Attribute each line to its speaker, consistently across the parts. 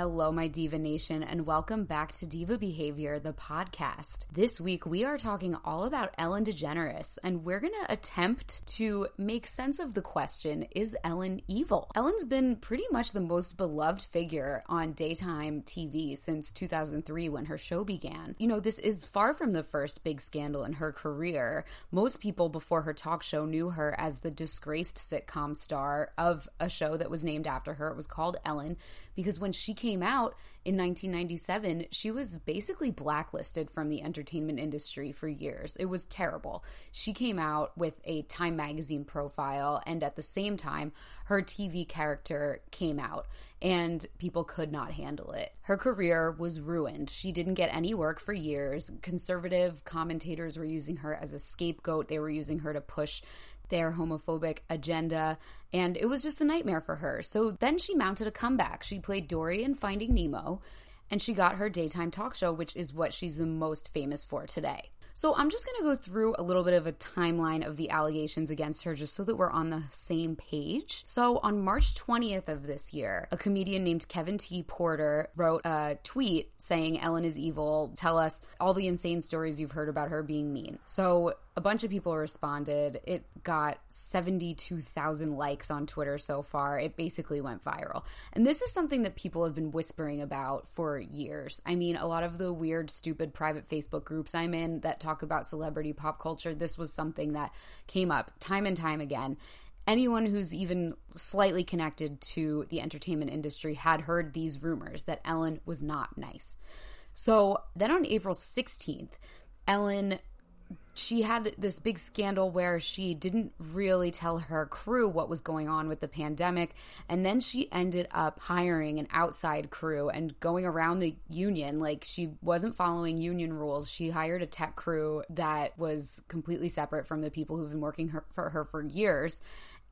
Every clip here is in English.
Speaker 1: Hello, my Diva Nation, and welcome back to Diva Behavior, the podcast. This week, we are talking all about Ellen DeGeneres, and we're going to attempt to make sense of the question Is Ellen evil? Ellen's been pretty much the most beloved figure on daytime TV since 2003 when her show began. You know, this is far from the first big scandal in her career. Most people before her talk show knew her as the disgraced sitcom star of a show that was named after her. It was called Ellen because when she came out in 1997, she was basically blacklisted from the entertainment industry for years. It was terrible. She came out with a Time magazine profile, and at the same time, her TV character came out, and people could not handle it. Her career was ruined. She didn't get any work for years. Conservative commentators were using her as a scapegoat, they were using her to push their homophobic agenda, and it was just a nightmare for her. So then she mounted a comeback. She played Dory in Finding Nemo, and she got her daytime talk show, which is what she's the most famous for today. So I'm just going to go through a little bit of a timeline of the allegations against her just so that we're on the same page. So on March 20th of this year, a comedian named Kevin T. Porter wrote a tweet saying Ellen is evil, tell us all the insane stories you've heard about her being mean. So a bunch of people responded. It got 72,000 likes on Twitter so far. It basically went viral. And this is something that people have been whispering about for years. I mean, a lot of the weird, stupid private Facebook groups I'm in that talk about celebrity pop culture, this was something that came up time and time again. Anyone who's even slightly connected to the entertainment industry had heard these rumors that Ellen was not nice. So then on April 16th, Ellen she had this big scandal where she didn't really tell her crew what was going on with the pandemic. And then she ended up hiring an outside crew and going around the union. Like she wasn't following union rules. She hired a tech crew that was completely separate from the people who've been working her, for her for years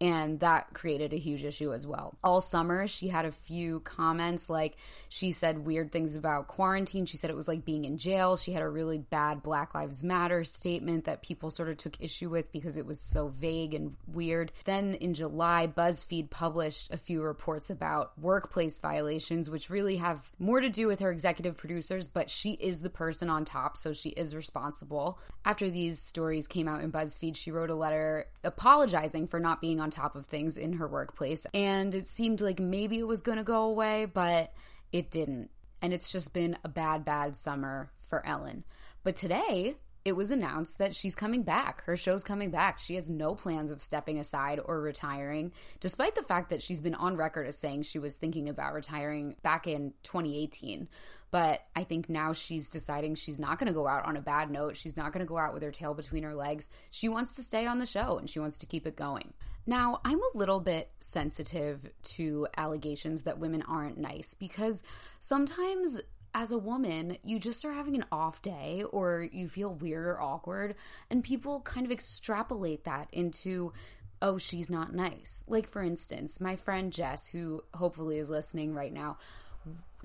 Speaker 1: and that created a huge issue as well. All summer, she had a few comments like she said weird things about quarantine. She said it was like being in jail. She had a really bad Black Lives Matter statement that people sort of took issue with because it was so vague and weird. Then in July, BuzzFeed published a few reports about workplace violations, which really have more to do with her executive producers, but she is the person on top, so she is responsible. After these stories came out in BuzzFeed, she wrote a letter apologizing for not being on on top of things in her workplace. And it seemed like maybe it was going to go away, but it didn't. And it's just been a bad, bad summer for Ellen. But today, it was announced that she's coming back. Her show's coming back. She has no plans of stepping aside or retiring, despite the fact that she's been on record as saying she was thinking about retiring back in 2018. But I think now she's deciding she's not going to go out on a bad note. She's not going to go out with her tail between her legs. She wants to stay on the show and she wants to keep it going. Now, I'm a little bit sensitive to allegations that women aren't nice because sometimes as a woman, you just are having an off day or you feel weird or awkward, and people kind of extrapolate that into, oh, she's not nice. Like, for instance, my friend Jess, who hopefully is listening right now,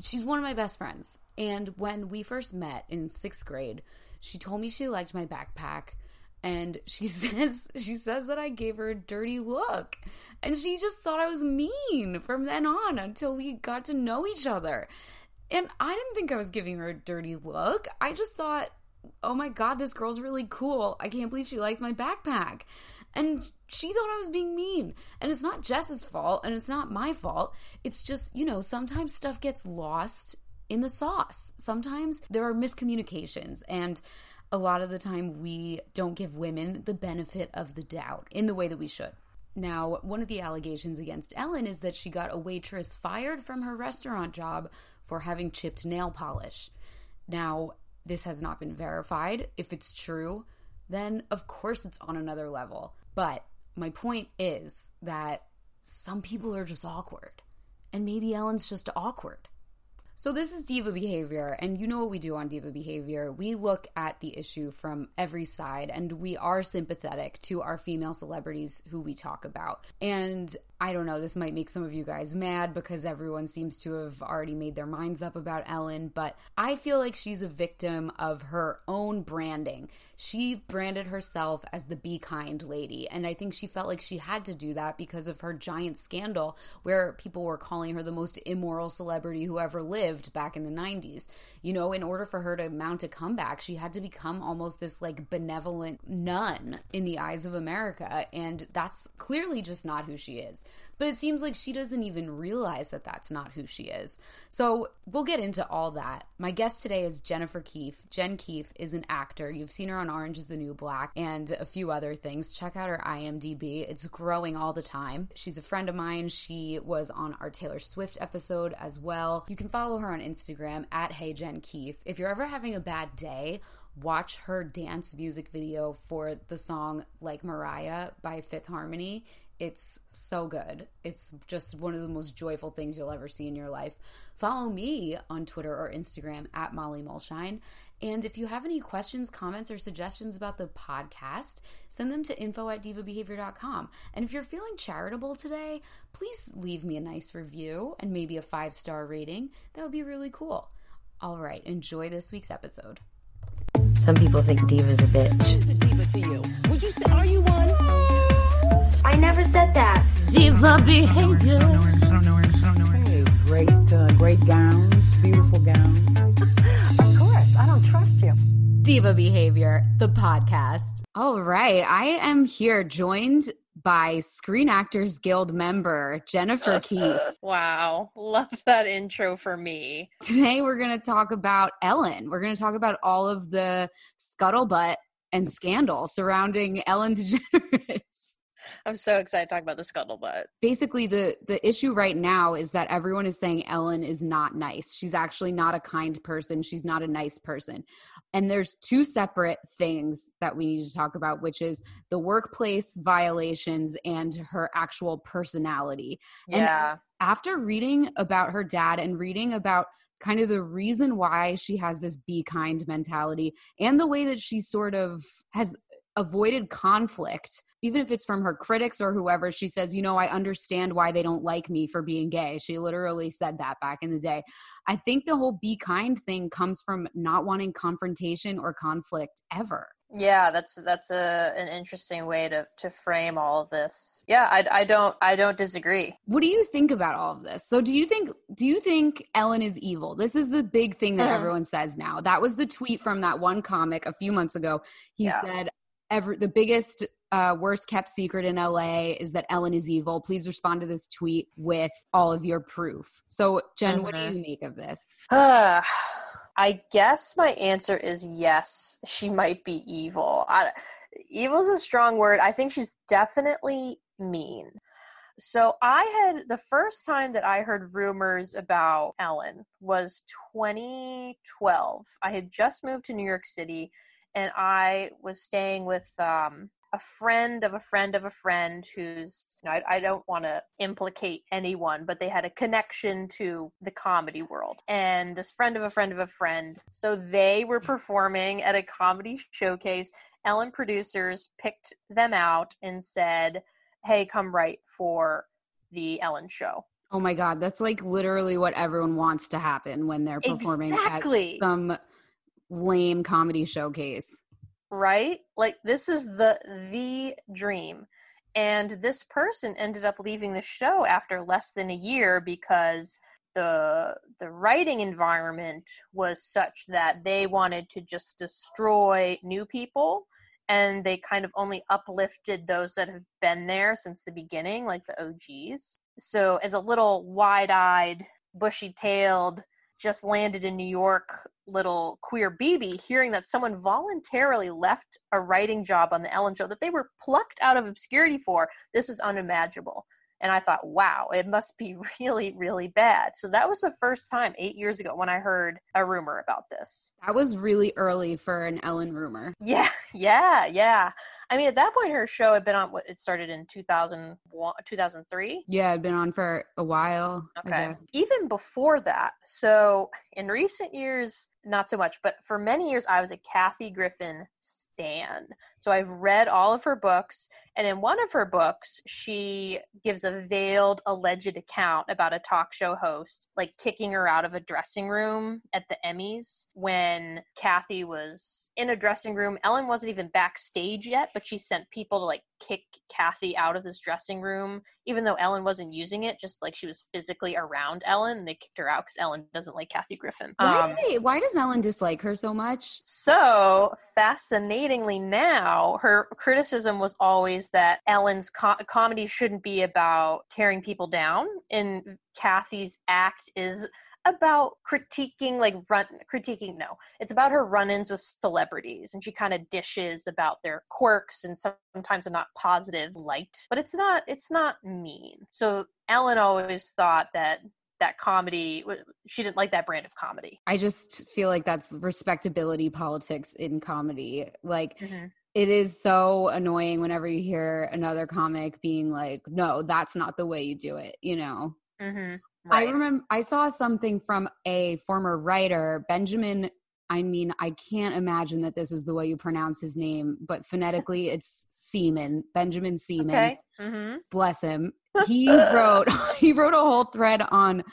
Speaker 1: she's one of my best friends. And when we first met in sixth grade, she told me she liked my backpack and she says she says that I gave her a dirty look. And she just thought I was mean from then on until we got to know each other. And I didn't think I was giving her a dirty look. I just thought, "Oh my god, this girl's really cool. I can't believe she likes my backpack." And she thought I was being mean. And it's not Jess's fault and it's not my fault. It's just, you know, sometimes stuff gets lost in the sauce. Sometimes there are miscommunications and a lot of the time we don't give women the benefit of the doubt in the way that we should. Now, one of the allegations against Ellen is that she got a waitress fired from her restaurant job for having chipped nail polish. Now, this has not been verified. If it's true, then of course it's on another level. But my point is that some people are just awkward. And maybe Ellen's just awkward. So, this is diva behavior, and you know what we do on diva behavior. We look at the issue from every side, and we are sympathetic to our female celebrities who we talk about. And I don't know, this might make some of you guys mad because everyone seems to have already made their minds up about Ellen, but I feel like she's a victim of her own branding. She branded herself as the be kind lady, and I think she felt like she had to do that because of her giant scandal where people were calling her the most immoral celebrity who ever lived back in the 90s. You know, in order for her to mount a comeback, she had to become almost this like benevolent nun in the eyes of America, and that's clearly just not who she is. But it seems like she doesn't even realize that that's not who she is. So we'll get into all that. My guest today is Jennifer Keefe. Jen Keefe is an actor. You've seen her on Orange is the New Black and a few other things. Check out her IMDb, it's growing all the time. She's a friend of mine. She was on our Taylor Swift episode as well. You can follow her on Instagram at Hey Jen Keefe. If you're ever having a bad day, watch her dance music video for the song Like Mariah by Fifth Harmony. It's so good. It's just one of the most joyful things you'll ever see in your life. Follow me on Twitter or Instagram at Molly Mulshine. And if you have any questions, comments, or suggestions about the podcast, send them to info at divabehavior.com. And if you're feeling charitable today, please leave me a nice review and maybe a five star rating. That would be really cool. All right, enjoy this week's episode. Some people think diva's a bitch.
Speaker 2: What is a diva to you? Would you say, are you one?
Speaker 3: I never said that.
Speaker 2: Diva behavior.
Speaker 4: Hey, great, uh, great gowns, beautiful gowns.
Speaker 3: Of course, I don't trust you.
Speaker 1: Diva Behavior, the podcast. All right. I am here joined by Screen Actors Guild member Jennifer Keefe.
Speaker 5: Wow. Love that intro for me.
Speaker 1: Today we're going to talk about Ellen. We're going to talk about all of the scuttlebutt and scandal surrounding Ellen DeGeneres.
Speaker 5: I'm so excited to talk about the scuttlebutt.
Speaker 1: Basically, the the issue right now is that everyone is saying Ellen is not nice. She's actually not a kind person. She's not a nice person. And there's two separate things that we need to talk about, which is the workplace violations and her actual personality.
Speaker 5: Yeah.
Speaker 1: And after reading about her dad and reading about kind of the reason why she has this be kind mentality and the way that she sort of has avoided conflict even if it's from her critics or whoever she says you know i understand why they don't like me for being gay. She literally said that back in the day. I think the whole be kind thing comes from not wanting confrontation or conflict ever.
Speaker 5: Yeah, that's that's a an interesting way to to frame all of this. Yeah, I, I don't I don't disagree.
Speaker 1: what do you think about all of this? So do you think do you think ellen is evil? This is the big thing that everyone says now. That was the tweet from that one comic a few months ago. He
Speaker 5: Yeah.
Speaker 1: said every the biggest uh, worst kept secret in LA is that Ellen is evil. Please respond to this tweet with all of your proof. So, Jen, what do
Speaker 5: Mhm.
Speaker 1: you make of this?
Speaker 5: I guess my answer is yes. She might be evil. I, evil's a strong word. I think she's definitely mean. So I had the first time that I heard rumors about Ellen was 2012. I had just moved to New York City and I was staying with um, a friend of a friend of a friend who's, you know, I, I don't want to implicate anyone, but they had a connection to the comedy world. And this friend of a friend of a friend, so they were mm. performing at a comedy showcase. Ellen producers picked them out and said, hey, come write for the Ellen show.
Speaker 1: Oh my God, that's like literally what everyone wants to happen when they're performing
Speaker 5: Exactly.
Speaker 1: at some lame comedy showcase.
Speaker 5: Right? Like this is the the dream. And this person ended up leaving the show after less than a year because the the writing environment was such that they wanted to just destroy new people and they kind of only uplifted those that have been there since the beginning like the OGs so as a little wide-eyed bushy-tailed just landed in New York little queer BB hearing that someone voluntarily left a writing job on the Ellen show that they were plucked out of obscurity for. This is unimaginable. And I thought, wow, it must be really, really bad. So that was the first time eight years ago when I heard a rumor about this.
Speaker 1: That was really early for an Ellen rumor.
Speaker 5: Yeah, yeah, yeah. I mean, at that point, her show had been on. What it started in 2001, 2003.
Speaker 1: Yeah, it'd been on for a while.
Speaker 5: Okay, even before that. So in recent years, not so much, but for many years, I was a Kathy Griffin stan. So I've read all of her books, and in one of her books, she gives a veiled, alleged account about a talk show host like kicking her out of a dressing room at the Emmys when Kathy was in a dressing room. Ellen wasn't even backstage yet, but she sent people to like kick Kathy out of this dressing room, even though Ellen wasn't using it, just like she was physically around Ellen. They kicked her out because Ellen doesn't like Kathy Griffin.
Speaker 1: Why,
Speaker 5: Um,
Speaker 1: do they, why does Ellen dislike her so much?
Speaker 5: so fascinatingly now, her criticism was always that Ellen's co- comedy shouldn't be about tearing people down, and Kathy's act is about critiquing like run critiquing no it's about her run-ins with celebrities and she kind of dishes about their quirks and sometimes a not positive light but it's not it's not mean so ellen always thought that that comedy she didn't like that brand of comedy
Speaker 1: I just feel like that's respectability politics in comedy. Like, mm-hmm. It is so annoying whenever you hear another comic being like, no, that's not the way you do it, you know?
Speaker 5: mm-hmm.
Speaker 1: I remember I saw something from a former writer, Benjamin. I mean, I can't imagine that this is the way you pronounce his name, but phonetically it's Seaman, Benjamin Seaman.
Speaker 5: okay mm-hmm.
Speaker 1: Bless him. He wrote he wrote a whole thread on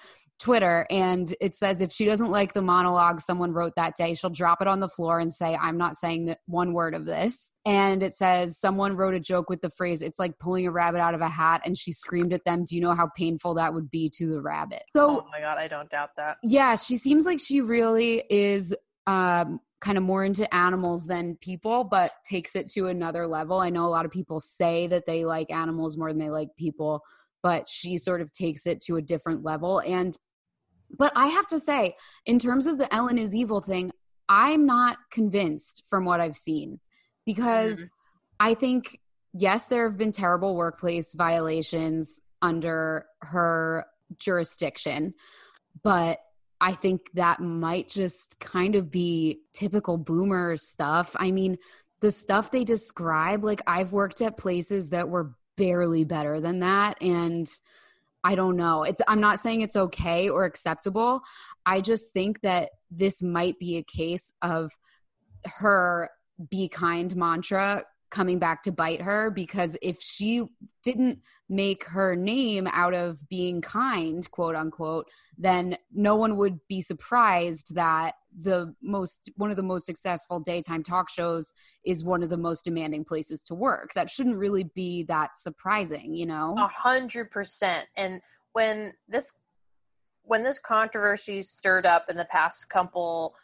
Speaker 1: Twitter and it says if she doesn't like the monologue someone wrote that day, she'll drop it on the floor and say, I'm not saying that one word of this. And it says someone wrote a joke with the phrase, it's like pulling a rabbit out of a hat, and she screamed at them, Do you know how painful that would be to the rabbit? So
Speaker 5: oh my god i don't doubt that
Speaker 1: yeah, she seems like she really is um kind of more into animals than people, but takes it to another level. I know a lot of people say that they like animals more than they like people, but she sort of takes it to a different level. And but I have to say, in terms of the Ellen is evil thing, I'm not convinced from what I've seen because mm-hmm. I think yes, there have been terrible workplace violations under her jurisdiction, but I think that might just kind of be typical boomer stuff. I mean, the stuff they describe, like I've worked at places that were barely better than that and I don't know. It's I'm not saying it's okay or acceptable. I just think that this might be a case of her be kind mantra coming back to bite her because if she didn't make her name out of being kind, quote unquote, then no one would be surprised that the most one of the most successful daytime talk shows is one of the most demanding places to work. That shouldn't really be that surprising, you know?
Speaker 5: A hundred percent. And when this when this controversy stirred up in the past couple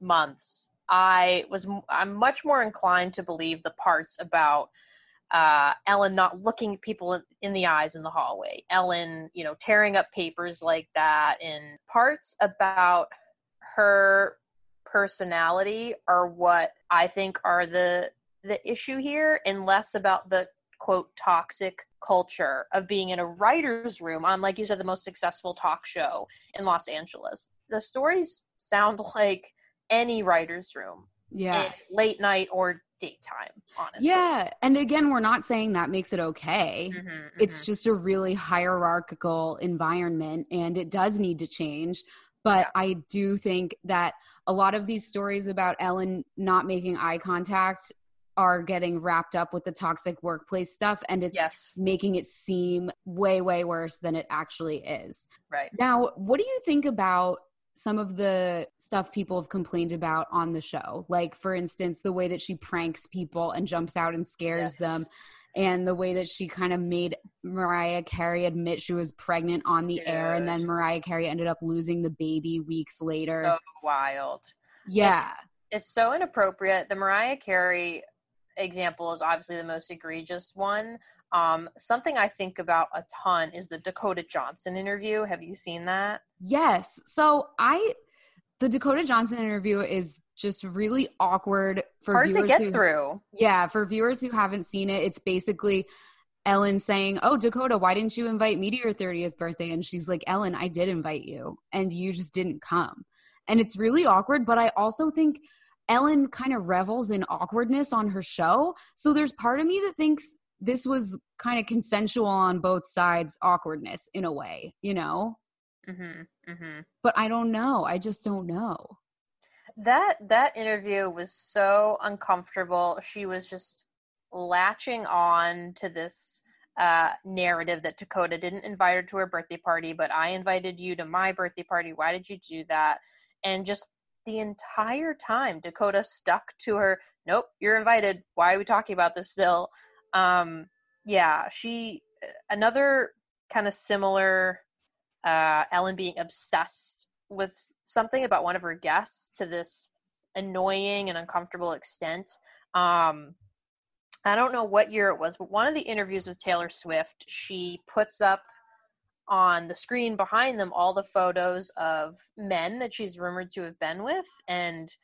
Speaker 5: months, I was I'm much more inclined to believe the parts about uh, Ellen not looking people in, the eyes in the hallway, Ellen, you know, tearing up papers like that, and parts about her personality are what I think are the the issue here, and less about the quote toxic culture of being in a writer's room on, like you said, the most successful talk show in Los Angeles. The stories sound like any writer's room,
Speaker 1: Yeah.
Speaker 5: late night or daytime. Honestly,
Speaker 1: Yeah. And again, we're not saying that makes it okay.
Speaker 5: Mhm,
Speaker 1: It's
Speaker 5: mhm.
Speaker 1: just a really hierarchical environment and it does need to change. But I do think that a lot of these stories about Ellen not making eye contact are getting wrapped up with the toxic workplace stuff and it's
Speaker 5: yes,
Speaker 1: making it seem way, way worse than it actually is.
Speaker 5: right.
Speaker 1: Now, what do you think about some of the stuff people have complained about on the show? Like, for instance, the way that she pranks people and jumps out and scares them, and the way that she kind of made Mariah Carey admit she was pregnant on the air, and then Mariah Carey ended up losing the baby weeks later.
Speaker 5: So wild.
Speaker 1: yeah.
Speaker 5: it's so inappropriate. The Mariah Carey example is obviously the most egregious one. Um, something I think about a ton is the Dakota Johnson interview. Have you seen that?
Speaker 1: Yes. So I, the Dakota Johnson interview is just really awkward for
Speaker 5: Hard to get
Speaker 1: who-
Speaker 5: through.
Speaker 1: Yeah, for viewers who haven't seen it, it's basically Ellen saying, "Oh, Dakota, why didn't you invite me to your 30th birthday?" And she's like, "Ellen, I did invite you, and you just didn't come." And it's really awkward, but I also think Ellen kind of revels in awkwardness on her show. So there's part of me that thinks this was kind of consensual on both sides awkwardness in a way, you know?
Speaker 5: Mhm. Mhm.
Speaker 1: But I don't know. I just don't know.
Speaker 5: That that interview was so uncomfortable. She was just latching on to this uh, narrative that Dakota didn't invite her to her birthday party, but I invited you to my birthday party. Why did you do that? And just the entire time, Dakota stuck to her. Nope, you're invited. Why are we talking about this still? Um, yeah, she another kind of similar. Uh, Ellen being obsessed with something about one of her guests to this annoying and uncomfortable extent. Um, I don't know what year it was, but one of the interviews with Taylor Swift, she puts up on the screen behind them all the photos of men that she's rumored to have been with and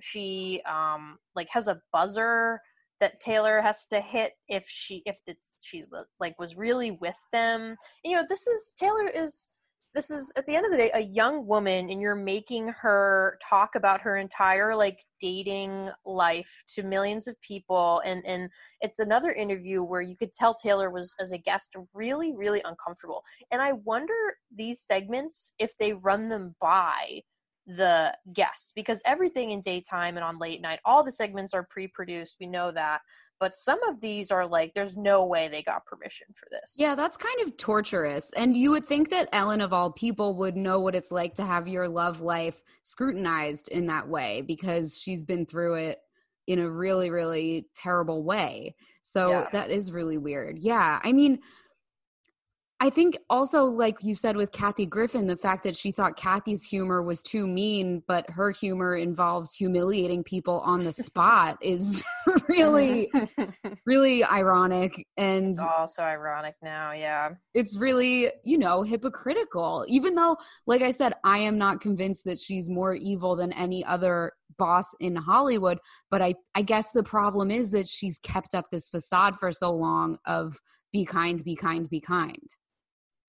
Speaker 5: she um like has a buzzer that Taylor has to hit if she if it's she's like was really with them. You know, this is Taylor is this is at the end of the day a young woman and you're making her talk about her entire like dating life to millions of people and and it's another interview where you could tell taylor was as a guest really really uncomfortable and i wonder these segments if they run them by the guests because everything in daytime and on late night all the segments are pre-produced we know that but some of these are like there's no way they got permission for this
Speaker 1: Yeah, that's kind of torturous. And you would think that Ellen, of all people, would know what it's like to have your love life scrutinized in that way because she's been through it in a really, really terrible way. So
Speaker 5: Yeah.
Speaker 1: that is really weird. Yeah. I mean, I think also, like you said with Kathy Griffin, the fact that she thought Kathy's humor was too mean, but her humor involves humiliating people on the spot is really, really ironic. And
Speaker 5: it's all so ironic now yeah.
Speaker 1: it's really you know hypocritical. Even though like i said i am not convinced that she's more evil than any other boss in hollywood but i i guess the problem is that she's kept up this facade for so long of be kind be kind be kind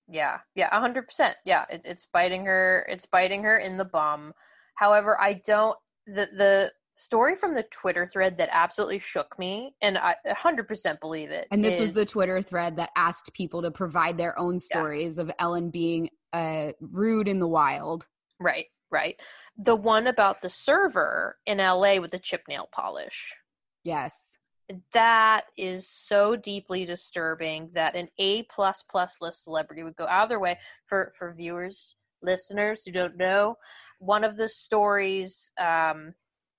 Speaker 5: Yeah, yeah, a hundred percent. Yeah, it, it's biting her. It's biting her in the bum. However, I don't. The the story from the Twitter thread that absolutely shook me, and I a hundred percent believe it.
Speaker 1: and this was the twitter thread that asked people to provide their own stories of ellen being uh rude in the wild
Speaker 5: Right, right. The one about the server in LA with the chip nail polish.
Speaker 1: yes
Speaker 5: That is so deeply disturbing that an A plus plus list celebrity would go out of their way for for viewers, listeners who don't know. One of the stories um,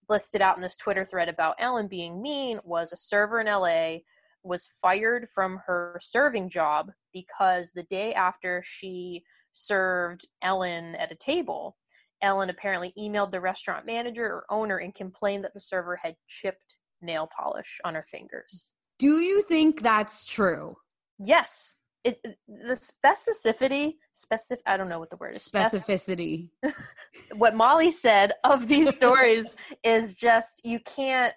Speaker 5: listed out in this Twitter thread about Ellen being mean was a server in LA was fired from her serving job because the day after she served Ellen at a table, Ellen apparently emailed the restaurant manager or owner and complained that the server had chipped nail polish on her fingers.
Speaker 1: do you think that's true
Speaker 5: Yes. It, the specificity, specific, I don't know what the word is. Spec-
Speaker 1: specificity
Speaker 5: what Molly said of these stories is just you can't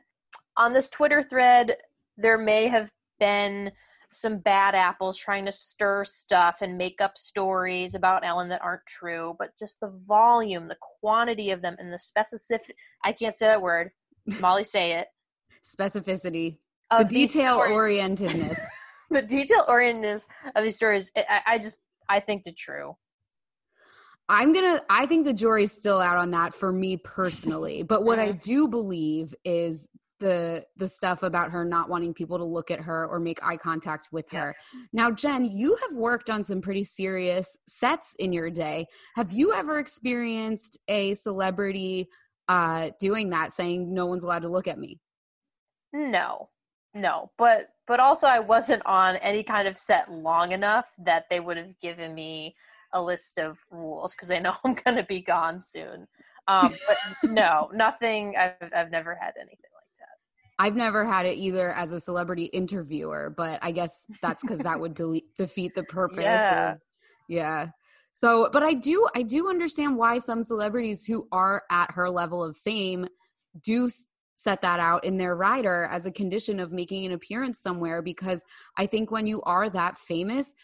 Speaker 5: on this Twitter thread there may have been some bad apples trying to stir stuff and make up stories about Ellen that aren't true, but just the volume, the quantity of them and the specific I can't say that word. Molly say it.
Speaker 1: Specificity the
Speaker 5: Of these
Speaker 1: detail orientedness
Speaker 5: the detail orientedness of these stories I, I just I think the true.
Speaker 1: I'm gonna. I think the jury's still out on that for me personally. But what I do believe is the the stuff about her not wanting people to look at her or make eye contact with her. Now, Jen, you have worked on some pretty serious sets in your day. Have you ever experienced a celebrity uh, doing that, saying no one's allowed to look at me?
Speaker 5: No, no, but but also I wasn't on any kind of set long enough that they would have given me a list of rules because they know I'm going to be gone soon. Um, but no, nothing. I've I've never had anything like that.
Speaker 1: I've never had it either as a celebrity interviewer, but I guess that's because that would delete, defeat the purpose.
Speaker 5: Yeah.
Speaker 1: Of, yeah. So, but I do, I do understand why some celebrities who are at her level of fame do set that out in their rider as a condition of making an appearance somewhere because I think when you are that famous,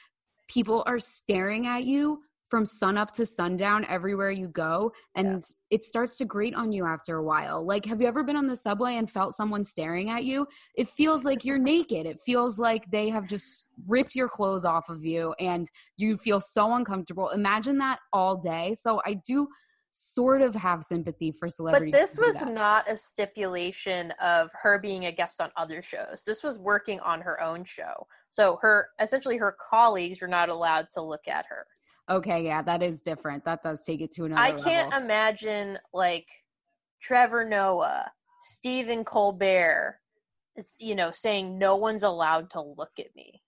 Speaker 1: people are staring at you from sun up to sundown everywhere you go and yeah. it starts to grate on you after a while. Like have you ever been on the subway and felt someone staring at you? It feels like you're naked. It feels like they have just ripped your clothes off of you and you feel so uncomfortable. Imagine that all day. So i do sort of have sympathy for celebrities.
Speaker 5: But this was not a stipulation of her being a guest on other shows. This was working on her own show. So her essentially her colleagues were not allowed to look at her.
Speaker 1: Okay, yeah, that is different. That does take it to another
Speaker 5: I can't
Speaker 1: level.
Speaker 5: imagine like Trevor Noah, Stephen Colbert, is, you know, saying no one's allowed to look at me.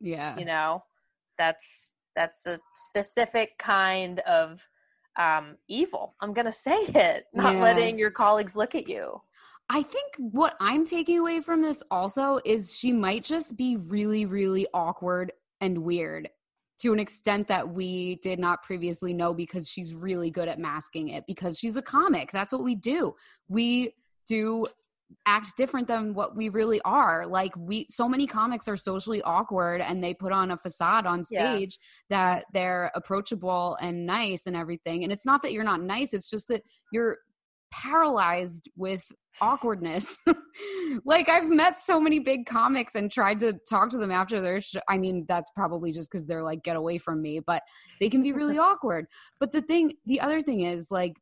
Speaker 1: Yeah.
Speaker 5: You know, that's that's a specific kind of um evil. I'm going to say it, not yeah. letting your colleagues look at you.
Speaker 1: I think what I'm taking away from this also is she might just be really really awkward and weird to an extent that we did not previously know because she's really good at masking it because she's a comic. That's what we do. We do act different than what we really are. Like we so many comics are socially awkward and they put on a facade on stage yeah. that they're approachable and nice and everything. And it's not that you're not nice, it's just that you're paralyzed with awkwardness. like I've met so many big comics and tried to talk to them after their sh- I mean that's probably just cuz they're like get away from me, but they can be really awkward. But the thing the other thing is like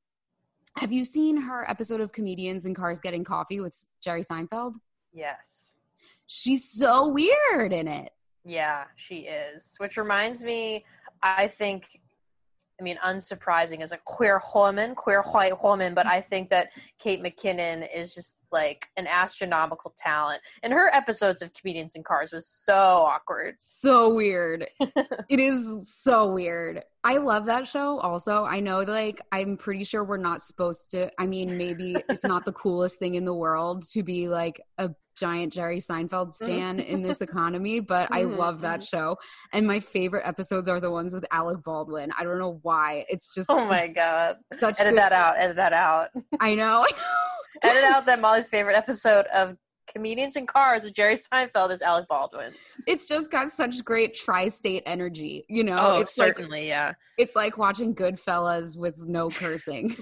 Speaker 1: have you seen her episode of Comedians in Cars Getting Coffee with Jerry Seinfeld?
Speaker 5: Yes.
Speaker 1: She's so weird in it.
Speaker 5: Yeah, she is. Which reminds me I think I mean, unsurprising as a queer woman, queer white woman, but I think that Kate McKinnon is just like an astronomical talent. And her episodes of Comedians in Cars was so awkward.
Speaker 1: So weird. it is so weird. I love that show also. I know like I'm pretty sure we're not supposed to I mean maybe it's not the coolest thing in the world to be like a giant Jerry Seinfeld stan in this economy, but I mm-hmm, love that show. And my favorite episodes are the ones with Alec Baldwin. I don't know why. It's just
Speaker 5: Oh my god. Such edit good- that out. Edit that out.
Speaker 1: I know.
Speaker 5: edit out that Molly's favorite episode of Comedians in Cars with Jerry Seinfeld is Alec Baldwin.
Speaker 1: It's just got such great tri-state energy, you know.
Speaker 5: Oh,
Speaker 1: it's
Speaker 5: certainly,
Speaker 1: like,
Speaker 5: yeah.
Speaker 1: It's like watching Goodfellas with no cursing.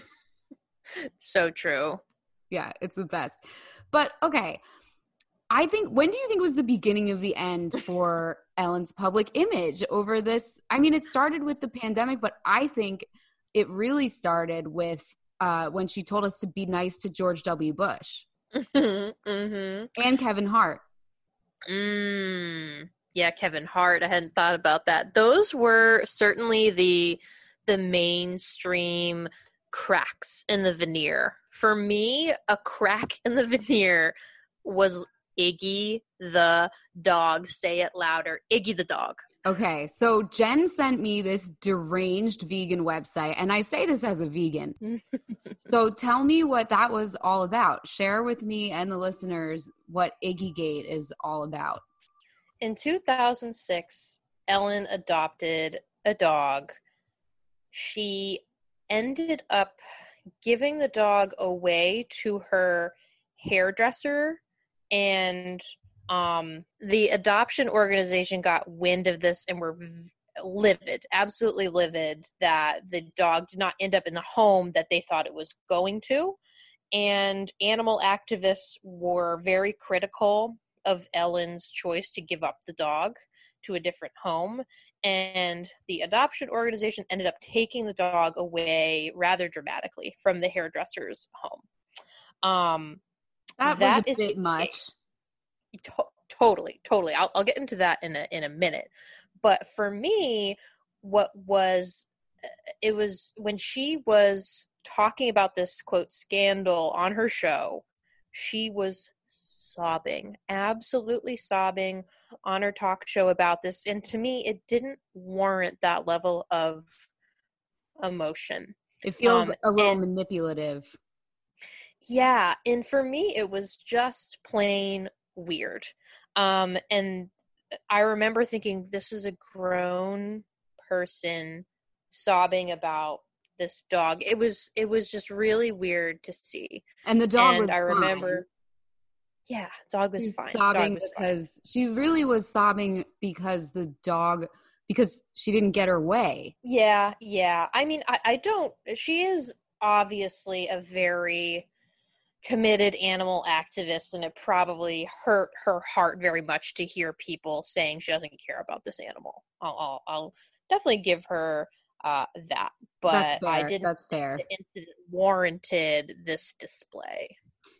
Speaker 5: so true.
Speaker 1: Yeah, it's the best. But okay, I think when do you think was the beginning of the end for Ellen's public image over this? I mean, it started with the pandemic, but I think it really started with uh, when she told us to be nice to George W. Bush mm-hmm. and Kevin Hart.
Speaker 5: Mm, yeah, Kevin Hart. I hadn't thought about that. Those were certainly the the mainstream cracks in the veneer. For me, a crack in the veneer was Iggy the dog. Say it louder. Iggy the dog.
Speaker 1: Okay, so Jen sent me this deranged vegan website, and I say this as a vegan. so tell me what that was all about. Share with me and the listeners what Iggy Gate is all about.
Speaker 5: In 2006, Ellen adopted a dog. She ended up giving the dog away to her hairdresser and um, the adoption organization got wind of this and were v- livid, absolutely livid, that the dog did not end up in the home that they thought it was going to. And animal activists were very critical of Ellen's choice to give up the dog to a different home. And the adoption organization ended up taking the dog away rather dramatically from the hairdresser's home. Um,
Speaker 1: that, that was a bit much.
Speaker 5: To- totally, totally. I'll, I'll get into that in a in a minute. But for me, what was uh, it was when she was talking about this quote scandal on her show, she was sobbing, absolutely sobbing on her talk show about this. And to me, it didn't warrant that level of emotion.
Speaker 1: It feels um, a little manipulative.
Speaker 5: Yeah, and for me, it was just plain weird. Um, and I remember thinking, this is a grown person sobbing about this dog. It was it was just really weird to see.
Speaker 1: And the dog
Speaker 5: and
Speaker 1: was
Speaker 5: I
Speaker 1: fine.
Speaker 5: remember Yeah, dog was
Speaker 1: She's
Speaker 5: fine.
Speaker 1: sobbing
Speaker 5: dog was fine.
Speaker 1: because she really was sobbing because the dog because she didn't get her way.
Speaker 5: Yeah, yeah. I mean, I, I don't. She is obviously a very committed animal activist, and it probably hurt her heart very much to hear people saying she doesn't care about this animal. I'll, I'll, I'll definitely give her uh, that, but
Speaker 1: That's fair.
Speaker 5: I didn't.
Speaker 1: That's fair.
Speaker 5: The incident warranted this display.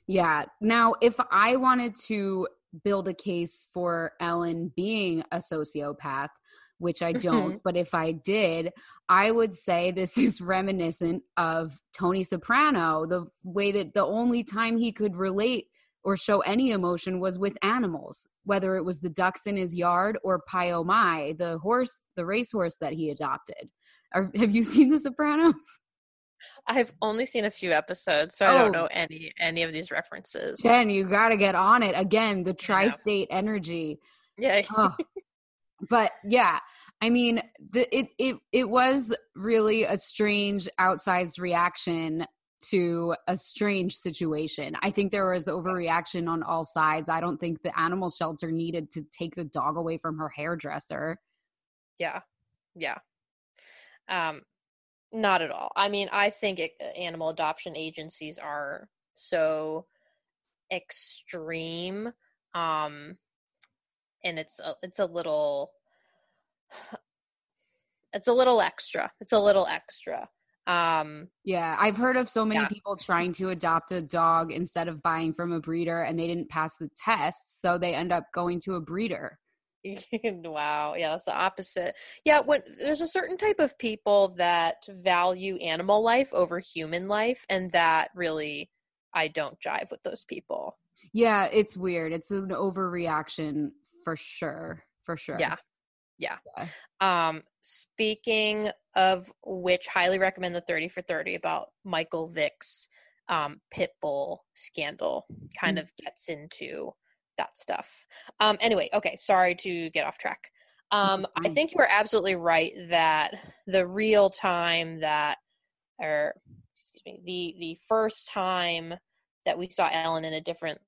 Speaker 1: Yeah. Now, if I wanted to build a case for Ellen being a sociopath, which I don't, but if I did, I would say this is reminiscent of Tony Soprano, the way that the only time he could relate or show any emotion was with animals, whether it was the ducks in his yard or Pie-O-My, the horse, the racehorse that he adopted. Are, have you seen The Sopranos?
Speaker 5: I've only seen a few episodes, so I
Speaker 1: Oh.
Speaker 5: don't know any any of these references.
Speaker 1: Jen, you got to get on it again. The tri-state energy.
Speaker 5: Yeah,
Speaker 1: Ugh. But yeah i mean the, it it it was really a strange outsized reaction to a strange situation i think there was overreaction on all sides i don't think the animal shelter needed to take the dog away from her hairdresser
Speaker 5: yeah, yeah. Um, not at all. I mean, I think it, animal adoption agencies are so extreme, um, and it's a, it's a little, it's a little extra. It's a little extra. Um,
Speaker 1: yeah i've heard of so many
Speaker 5: Yeah.
Speaker 1: people trying to adopt a dog instead of buying from a breeder and they didn't pass the test so they end up going to a breeder.
Speaker 5: Wow. Yeah that's the opposite. Yeah when there's a certain type of people that value animal life over human life and that really i don't jive with those people.
Speaker 1: Yeah it's weird. It's an overreaction for sure for sure.
Speaker 5: Yeah yeah. Um speaking of which highly recommend the 30 for 30 about michael vick's um pit bull scandal kind
Speaker 1: Mm.
Speaker 5: of gets into that stuff. Um anyway okay sorry to get off track. Um i think you are absolutely right that the real time that or excuse me the the first time that we saw ellen in a different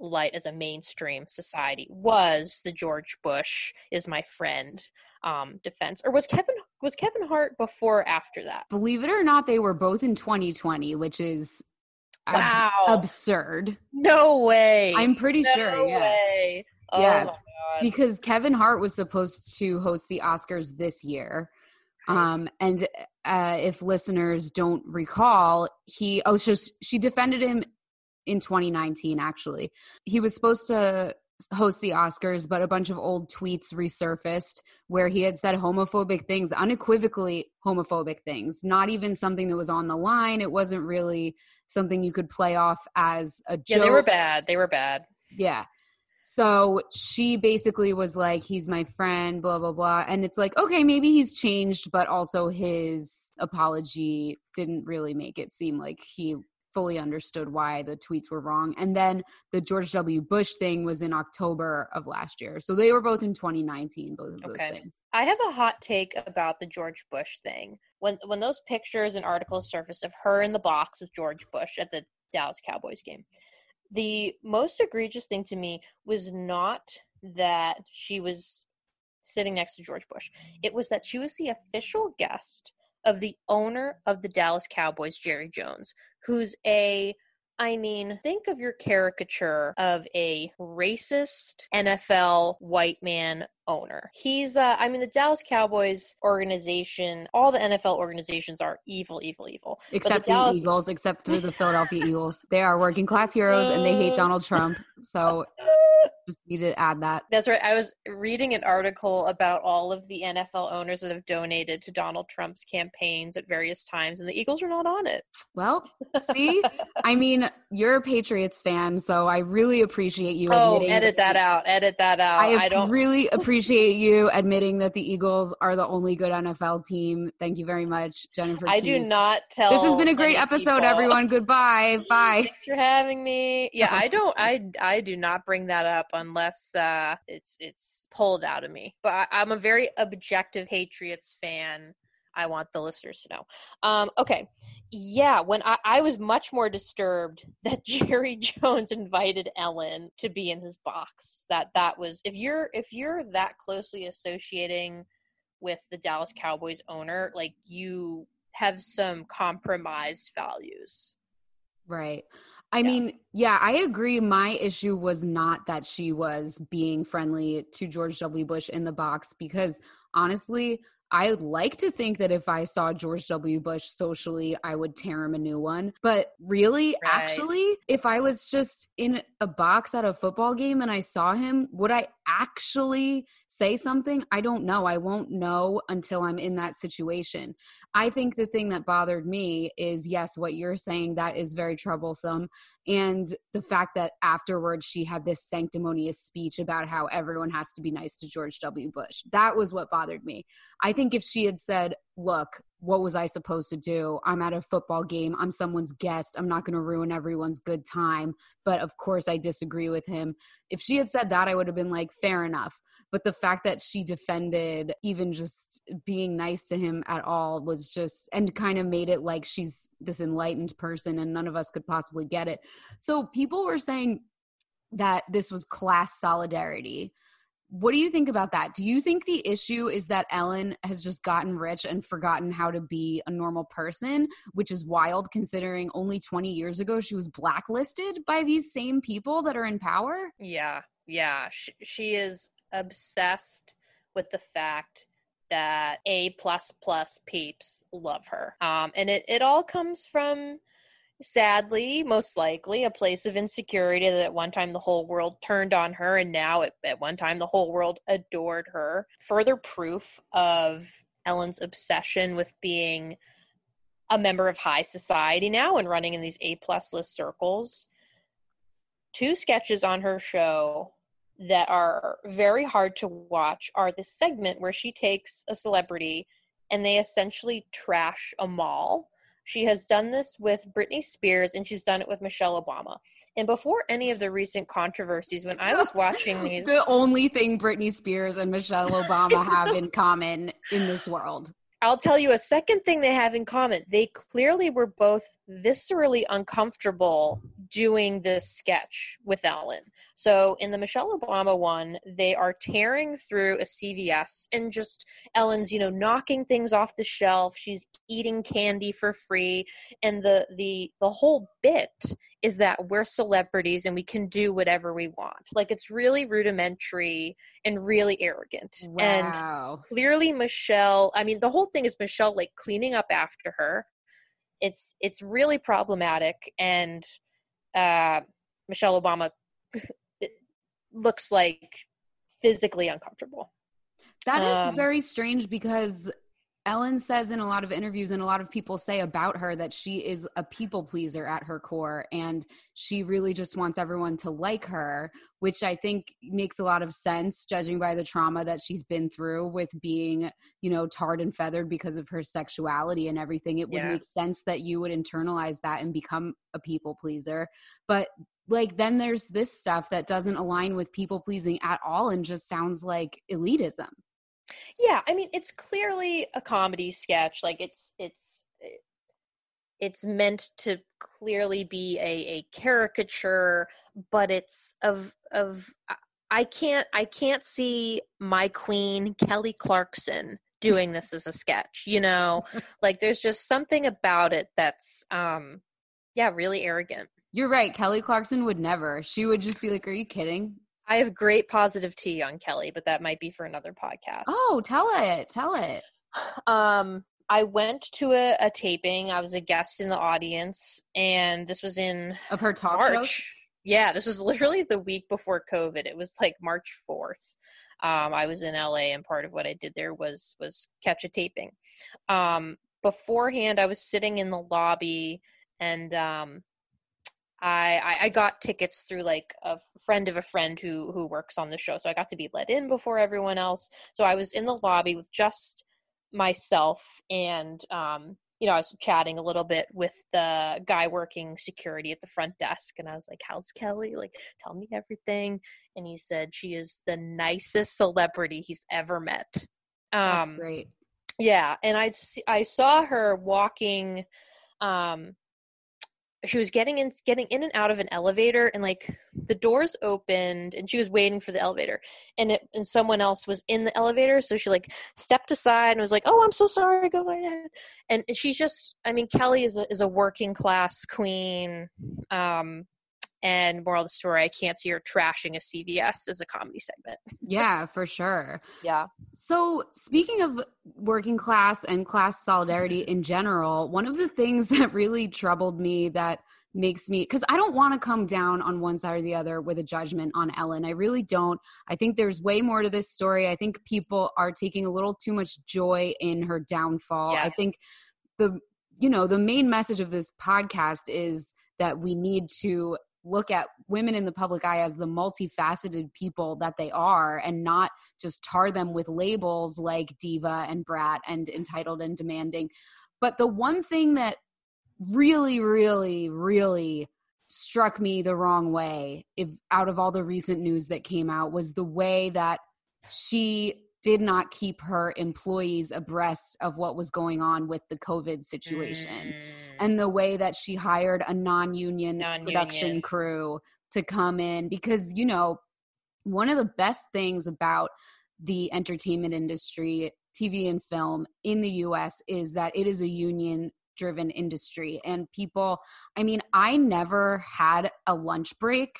Speaker 5: light as a mainstream society was the George Bush is my friend um defense or was Kevin was Kevin Hart before or after that?
Speaker 1: Believe it or not they were both in 2020 which is ab-
Speaker 5: wow.
Speaker 1: absurd.
Speaker 5: No way.
Speaker 1: I'm pretty
Speaker 5: no
Speaker 1: sure yeah.
Speaker 5: oh
Speaker 1: Yeah.
Speaker 5: my god.
Speaker 1: because kevin hart was supposed to host the oscars this year um and uh if listeners don't recall he oh so she defended him in 2019 actually. He was supposed to host the oscars but a bunch of old tweets resurfaced where he had said homophobic things unequivocally homophobic things. Not even something that was on the line. It wasn't really something you could play off as a joke
Speaker 5: yeah they were bad. They were bad.
Speaker 1: Yeah. So she basically was like, he's my friend, blah, blah, blah. And it's like, okay, maybe he's changed, but also his apology didn't really make it seem like he fully understood why the tweets were wrong. And then the George W. Bush thing was in October of last year. So they were both in 2019, both of those things.
Speaker 5: I have a hot take about the George Bush thing. When when those pictures and articles surfaced of her in the box with George Bush at the Dallas Cowboys game, the most egregious thing to me was not that she was sitting next to George Bush. It was that she was the official guest of the owner of the Dallas Cowboys, Jerry Jones, who's a I mean, think of your caricature of a racist NFL white man owner. He's, uh, I mean, the Dallas Cowboys organization, all the NFL organizations are evil, evil, evil.
Speaker 1: Except the,
Speaker 5: Dallas-
Speaker 1: Eagles, except through the Philadelphia Eagles. They are working class heroes and they hate Donald Trump. So just need to add that.
Speaker 5: That's right. I was reading an article about all of the NFL owners that have donated to Donald Trump's campaigns at various times, and the Eagles are not on it.
Speaker 1: Well, see, I mean, you're a Patriots fan, so I really appreciate you.
Speaker 5: Oh, edit that out. Edit that out.
Speaker 1: I,
Speaker 5: I don't.
Speaker 1: really appreciate you admitting that the Eagles are the only good NFL team. Thank you very much, Jennifer.
Speaker 5: I do not tell.
Speaker 1: This has been a great episode,
Speaker 5: people.
Speaker 1: everyone. Goodbye. Bye.
Speaker 5: Thanks for having me. Yeah, I don't. I I do not bring that up unless uh, it's it's pulled out of me. But I, I'm a very objective Patriots fan. I want the listeners to know. Um, okay. Yeah, when I, I was much more disturbed that Jerry Jones invited Ellen to be in his box. That that was if you're if you're that closely associating with the Dallas Cowboys owner, like you have some compromised values.
Speaker 1: Right. I
Speaker 5: Yeah.
Speaker 1: mean, yeah, I agree. My issue was not that she was being friendly to George W. Bush in the box because honestly, I would like to think that if I saw George W. Bush socially, I would tear him a new one. But really,
Speaker 5: Right.
Speaker 1: actually, if I was just in a box at a football game and I saw him, would I actually say something? I don't know. I won't know until I'm in that situation. I think the thing that bothered me is yes, what you're saying that is very troublesome. And the fact that afterwards she had this sanctimonious speech about how everyone has to be nice to George W. Bush. That was what bothered me. I think if she had said, Look, what was I supposed to do? I'm at a football game. I'm someone's guest. I'm not going to ruin everyone's good time. But of course, I disagree with him. If she had said that, I would have been like, Fair enough but the fact that she defended even just being nice to him at all was just and kind of made it like she's this enlightened person and none of us could possibly get it so people were saying that this was class solidarity what do you think about that do you think the issue is that ellen has just gotten rich and forgotten how to be a normal person which is wild considering only 20 years ago she was blacklisted by these same people that are in power
Speaker 5: Yeah, yeah. She, she is obsessed with the fact that A plus plus peeps love her. Um, and it, it all comes from sadly, most likely, a place of insecurity that at one time the whole world turned on her, and now at, at one time the whole world adored her. Further proof of Ellen's obsession with being a member of high society now and running in these A plus list circles. Two sketches on her show that are very hard to watch are this segment where she takes a celebrity and they essentially trash a mall. She has done this with Britney Spears and she's done it with Michelle Obama. And before any of the recent controversies, when I was watching these,
Speaker 1: the only thing Britney Spears and Michelle Obama have in common in this world.
Speaker 5: I'll tell you a second thing they have in common. They clearly were both viscerally uncomfortable doing this sketch with Ellen. So in the Michelle Obama one, they are tearing through a CVS and just Ellen's, you know, knocking things off the shelf. She's eating candy for free. And the the the whole bit is that we're celebrities and we can do whatever we want. Like it's really rudimentary and really arrogant. And clearly michelle i mean the whole thing is michelle like cleaning up after her it's it's really problematic and uh michelle obama looks like physically uncomfortable.
Speaker 1: That is
Speaker 5: Um,
Speaker 1: very strange because Ellen says in a lot of interviews and a lot of people say about her that she is a people pleaser at her core and she really just wants everyone to like her, which I think makes a lot of sense judging by the trauma that she's been through with being, you know, tarred and feathered because of her sexuality and everything. It would
Speaker 5: Yeah.
Speaker 1: make sense that you would internalize that and become a people pleaser. But like then there's this stuff that doesn't align with people pleasing at all and just sounds like elitism.
Speaker 5: Yeah i mean it's clearly a comedy sketch like it's it's it's meant to clearly be a, a caricature but it's of of i can't i can't see my queen kelly clarkson doing this as a sketch you know like there's just something about it that's um yeah really arrogant
Speaker 1: You're right. Kelly Clarkson would never. She would just be like, Are you kidding?
Speaker 5: I have great positive tea on kelly but that might be for another podcast
Speaker 1: Oh, tell it. Tell it.
Speaker 5: um i went to a, a taping i was a guest in the audience and this was in
Speaker 1: Of her talk
Speaker 5: march
Speaker 1: shows?
Speaker 5: yeah this was literally the week before covid it was like march 4th um i was in la and part of what i did there was was catch a taping um beforehand i was sitting in the lobby and um I, I I got tickets through like a friend of a friend who who works on the show, so I got to be let in before everyone else. So I was in the lobby with just myself, and um, you know, I was chatting a little bit with the guy working security at the front desk, and I was like, "How's Kelly? Like, tell me everything." And he said she is the nicest celebrity he's ever met.
Speaker 1: That's
Speaker 5: Um,
Speaker 1: great.
Speaker 5: Yeah, and I I saw her walking um she was getting in getting in and out of an elevator and like the doors opened and she was waiting for the elevator and it and someone else was in the elevator so she like stepped aside and was like oh i'm so sorry go ahead. And she's just i mean kelly is a, is a working class queen um and moral of the story, I can't see her trashing a CVS as a comedy segment.
Speaker 1: yeah, for sure.
Speaker 5: Yeah.
Speaker 1: So, speaking of working class and class solidarity in general, one of the things that really troubled me that makes me because I don't want to come down on one side or the other with a judgment on Ellen. I really don't. I think there's way more to this story. I think people are taking a little too much joy in her downfall. Yes. I think the you know, the main message of this podcast is that we need to look at women in the public eye as the multifaceted people that they are and not just tar them with labels like diva and brat and entitled and demanding. But the one thing that really, really, really struck me the wrong way if out of all the recent news that came out was the way that she did not keep her employees abreast of what was going on with the COVID situation. Mm. And the way that she hired a non union production crew to come in because, you know, one of the best things about the entertainment industry, TV and film in the US is that it is a union driven industry. And people, I mean, I never had a lunch break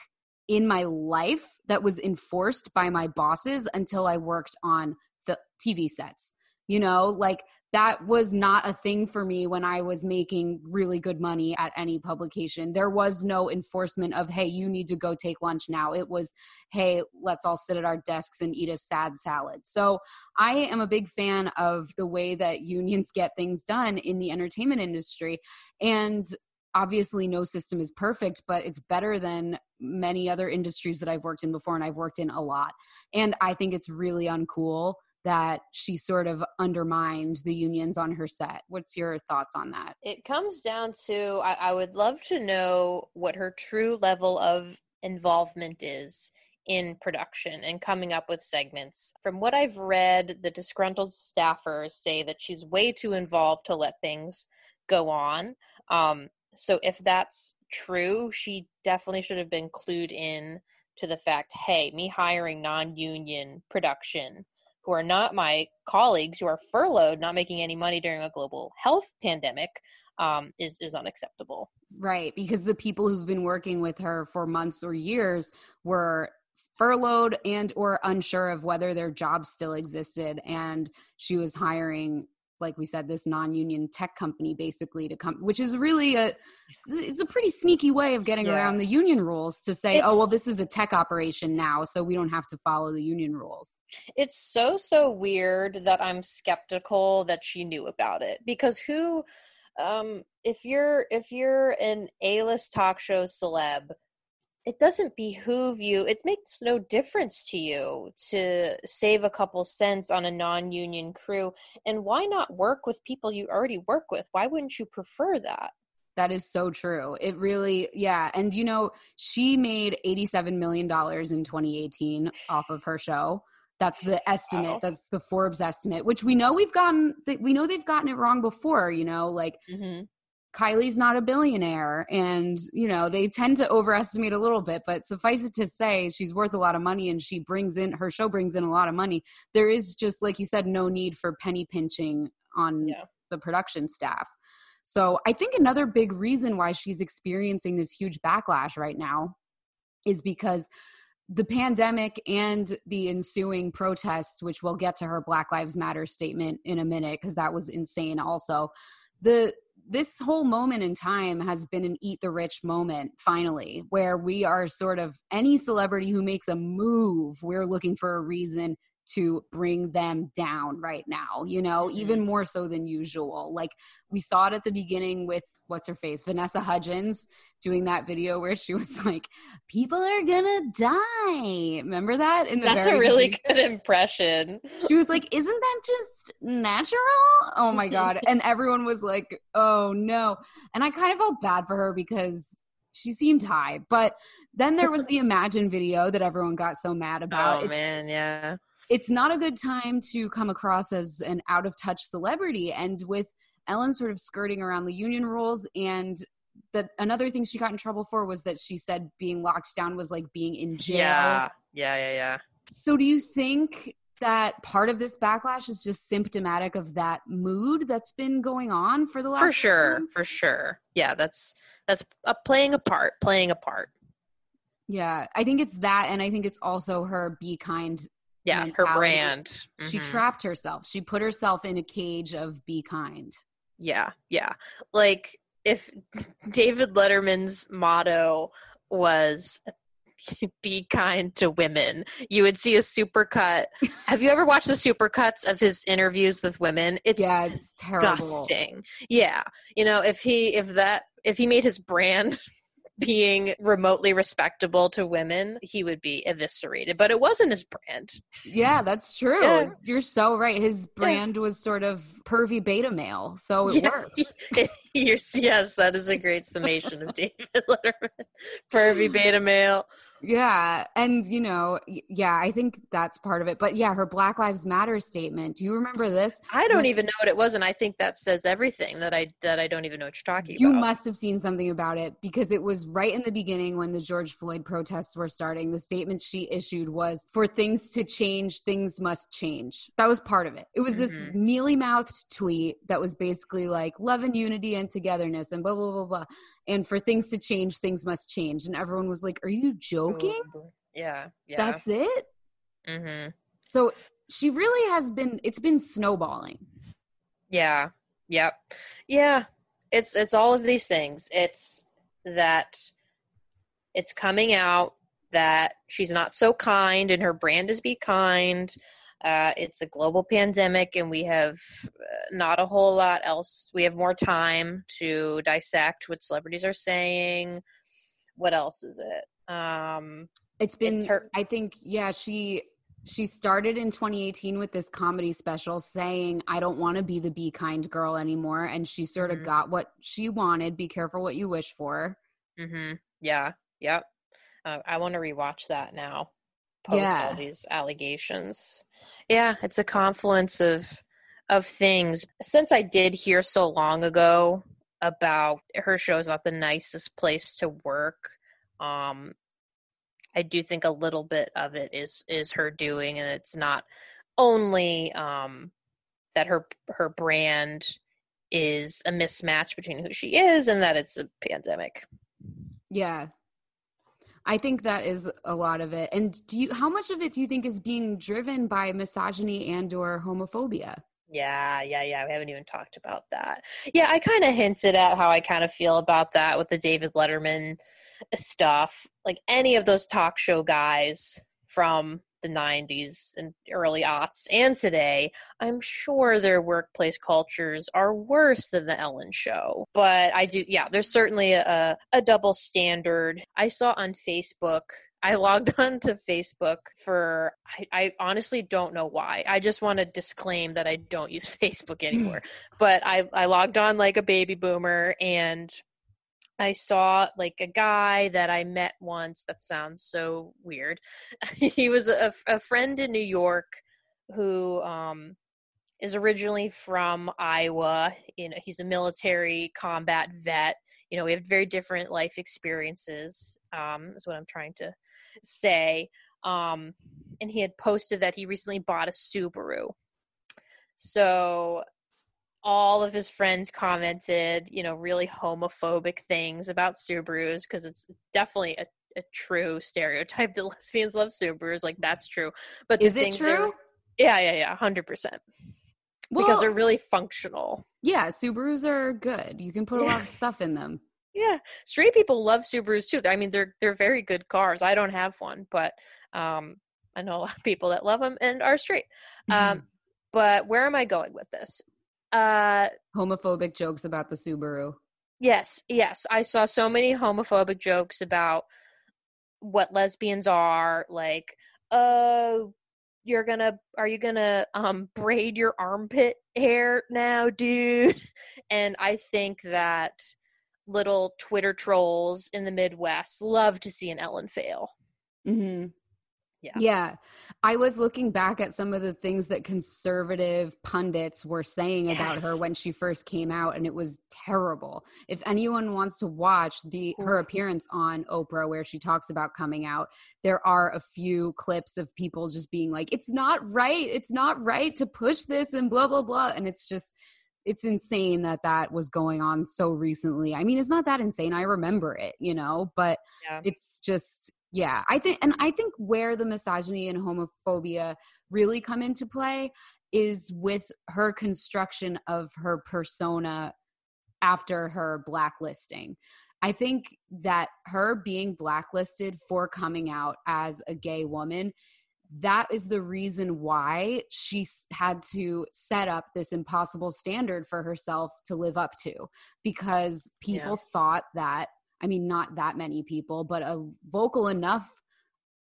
Speaker 1: in my life that was enforced by my bosses until I worked on the TV sets. You know, like that was not a thing for me when I was making really good money at any publication. There was no enforcement of, hey, you need to go take lunch now. It was, hey, let's all sit at our desks and eat a sad salad. So I am a big fan of the way that unions get things done in the entertainment industry. And obviously no system is perfect but it's better than many other industries that i've worked in before and i've worked in a lot and i think it's really uncool that she sort of undermined the unions on her set what's your thoughts on that
Speaker 5: it comes down to I, I would love to know what her true level of involvement is in production and coming up with segments. From what I've read, the disgruntled staffers say that she's way too involved to let things go on. Um, so if that's true, she definitely should have been clued in to the fact, hey, me hiring non-union production who are not my colleagues who are furloughed, not making any money during a global health pandemic, um, is is unacceptable.
Speaker 1: Right, because the people who've been working with her for months or years were furloughed and or unsure of whether their jobs still existed and she was hiring like we said this non-union tech company basically to come which is really a it's a pretty sneaky way of getting yeah. around the union rules to say it's, oh well this is a tech operation now so we don't have to follow the union rules
Speaker 5: it's so so weird that i'm skeptical that she knew about it because who um if you're if you're an a-list talk show celeb it doesn't behoove you it makes no difference to you to save a couple cents on a non-union crew and why not work with people you already work with why wouldn't you prefer that
Speaker 1: that is so true it really yeah and you know she made 87 million dollars in 2018 off of her show that's the estimate wow. that's the forbes estimate which we know we've gotten we know they've gotten it wrong before you know like mm-hmm. Kylie's not a billionaire and you know they tend to overestimate a little bit but suffice it to say she's worth a lot of money and she brings in her show brings in a lot of money there is just like you said no need for penny pinching on yeah. the production staff so I think another big reason why she's experiencing this huge backlash right now is because the pandemic and the ensuing protests which we'll get to her black lives matter statement in a minute because that was insane also the this whole moment in time has been an eat the rich moment finally where we are sort of any celebrity who makes a move we're looking for a reason to bring them down right now, you know, mm-hmm. even more so than usual. Like we saw it at the beginning with what's her face, Vanessa Hudgens doing that video where she was like, "People are gonna die." Remember that?
Speaker 5: In the that's a really beginning? good impression.
Speaker 1: She was like, "Isn't that just natural?" Oh my god! and everyone was like, "Oh no!" And I kind of felt bad for her because she seemed high, but then there was the Imagine video that everyone got so mad about.
Speaker 5: Oh
Speaker 1: it's,
Speaker 5: man, yeah
Speaker 1: it's not a good time to come across as an out of touch celebrity. And with Ellen sort of skirting around the union rules and that another thing she got in trouble for was that she said being locked down was like being in jail.
Speaker 5: Yeah, yeah, yeah, yeah.
Speaker 1: So do you think that part of this backlash is just symptomatic of that mood that's been going on for the last
Speaker 5: For sure, for sure. Yeah, that's that's a playing a part, playing a part.
Speaker 1: Yeah, I think it's that and I think it's also her be kind
Speaker 5: Yeah, her brand.
Speaker 1: She
Speaker 5: Mhm.
Speaker 1: trapped herself. She put herself in a cage of be kind.
Speaker 5: Yeah, yeah. Like if David Letterman's motto was be kind to women, you would see a supercut. Have you ever watched the supercuts of his interviews with women? It's
Speaker 1: yeah, it's terrible.
Speaker 5: disgusting. Yeah. You know, if he if that if he made his brand being remotely respectable to women, he would be eviscerated. But it wasn't his brand.
Speaker 1: Yeah, that's true.
Speaker 5: Yeah.
Speaker 1: You're so right. His brand was sort of pervy beta male, so it
Speaker 5: Yeah.
Speaker 1: worked.
Speaker 5: yes, that is a great summation of David Letterman. Pervy beta male.
Speaker 1: Yeah, and you know, yeah, I think that's part of it. But yeah, her Black Lives Matter statement. Do you remember this?
Speaker 5: I don't even know what it was, and I think that says everything that I that I don't even know what you're talking
Speaker 1: You
Speaker 5: about.
Speaker 1: You must have seen something about it because it was right in the beginning when the George Floyd protests were starting. The statement she issued was for things to change, things must change. That was part of it. It was this
Speaker 5: Mhm.
Speaker 1: mealy mouthed tweet that was basically like love and unity and togetherness and blah, blah, blah, blah. And for things to change, things must change. And everyone was like, Are you joking?
Speaker 5: Yeah, yeah.
Speaker 1: That's it?
Speaker 5: mm-hmm.
Speaker 1: So she really has been, it's been snowballing.
Speaker 5: Yeah. Yep. Yeah. It's it's all of these things. It's that it's coming out that she's not so kind and her brand is be kind. Uh, it's a global pandemic and we have uh, not a whole lot else. We have more time to dissect what celebrities are saying. What else is it? Um,
Speaker 1: It's been
Speaker 5: It's her-
Speaker 1: I think yeah, she she started in 2018 with this comedy special saying I don't want to be the be kind girl anymore and she sort of
Speaker 5: Mhm.
Speaker 1: got what she wanted. Be careful what you wish for.
Speaker 5: hmm Yeah. Yep. Uh, I want to rewatch that now. Post
Speaker 1: Yeah.
Speaker 5: all these allegations. Yeah, it's a confluence of of things. Since I did hear so long ago about her show's not the nicest place to work, um, I do think a little bit of it is is her doing, and it's not only um, that her her brand is a mismatch between who she is and that it's a pandemic.
Speaker 1: Yeah. I think that is a lot of it. And do you how much of it do you think is being driven by misogyny and or homophobia?
Speaker 5: Yeah, yeah, yeah. We haven't even talked about that. Yeah, I kind of hinted at how I kind of feel about that with the David Letterman stuff. Like any of those talk show guys from the 90s and early aughts and today, I'm sure their workplace cultures are worse than the Ellen show. But I do, yeah, there's certainly a, a double standard. I saw on Facebook I logged on to Facebook for I, I honestly don't know why. I just want to disclaim that I don't use Facebook hmm. anymore. but I, I logged on like a baby boomer and I saw like a guy that I met once. That sounds so weird. he was a, a friend in New York who um, is originally from Iowa. You know, he's a military combat vet. You know, we have very different life experiences. Um, is what I'm trying to say. Um, and he had posted that he recently bought a Subaru. So all of his friends commented, you know, really homophobic things about Subarus because it's definitely a, a true stereotype that lesbians love Subarus. Like that's true. But
Speaker 1: Is it
Speaker 5: were-
Speaker 1: true?
Speaker 5: yeah, yeah, yeah, hundred percent. Because they're really functional.
Speaker 1: Yeah, Subarus are good. You can put a lot of stuff in them.
Speaker 5: Yeah, straight people love Subarus too. I mean, they're they're very good cars. I don't have one, but um, I know a lot of people that love them and are straight. Um, but where am I going with this? Uh,
Speaker 1: Homophobic jokes about the Subaru.
Speaker 5: yes, yes, I saw so many homophobic jokes about what lesbians are like. Oh, you're gonna are you gonna um braid your armpit hair now, dude? And I think that little Twitter trolls in the Midwest love to see an Ellen fail.
Speaker 1: hmm
Speaker 5: Yeah.
Speaker 1: Yeah. I was looking back at some of the things that conservative pundits were saying about her when she first came out and it was terrible. If anyone wants to watch the her appearance on Oprah where she talks about coming out, there are a few clips of people just being like it's not right. It's not right to push this and blah blah blah and it's just it's insane that that was going on so recently. I mean, it's not that insane. I remember it, you know, but
Speaker 5: Yeah.
Speaker 1: it's just yeah i think and i think where the misogyny and homophobia really come into play is with her construction of her persona after her blacklisting. I think that her being blacklisted for coming out as a gay woman that is the reason why she had to set up this impossible standard for herself to live up to because people thought that I mean, not that many people, but a vocal enough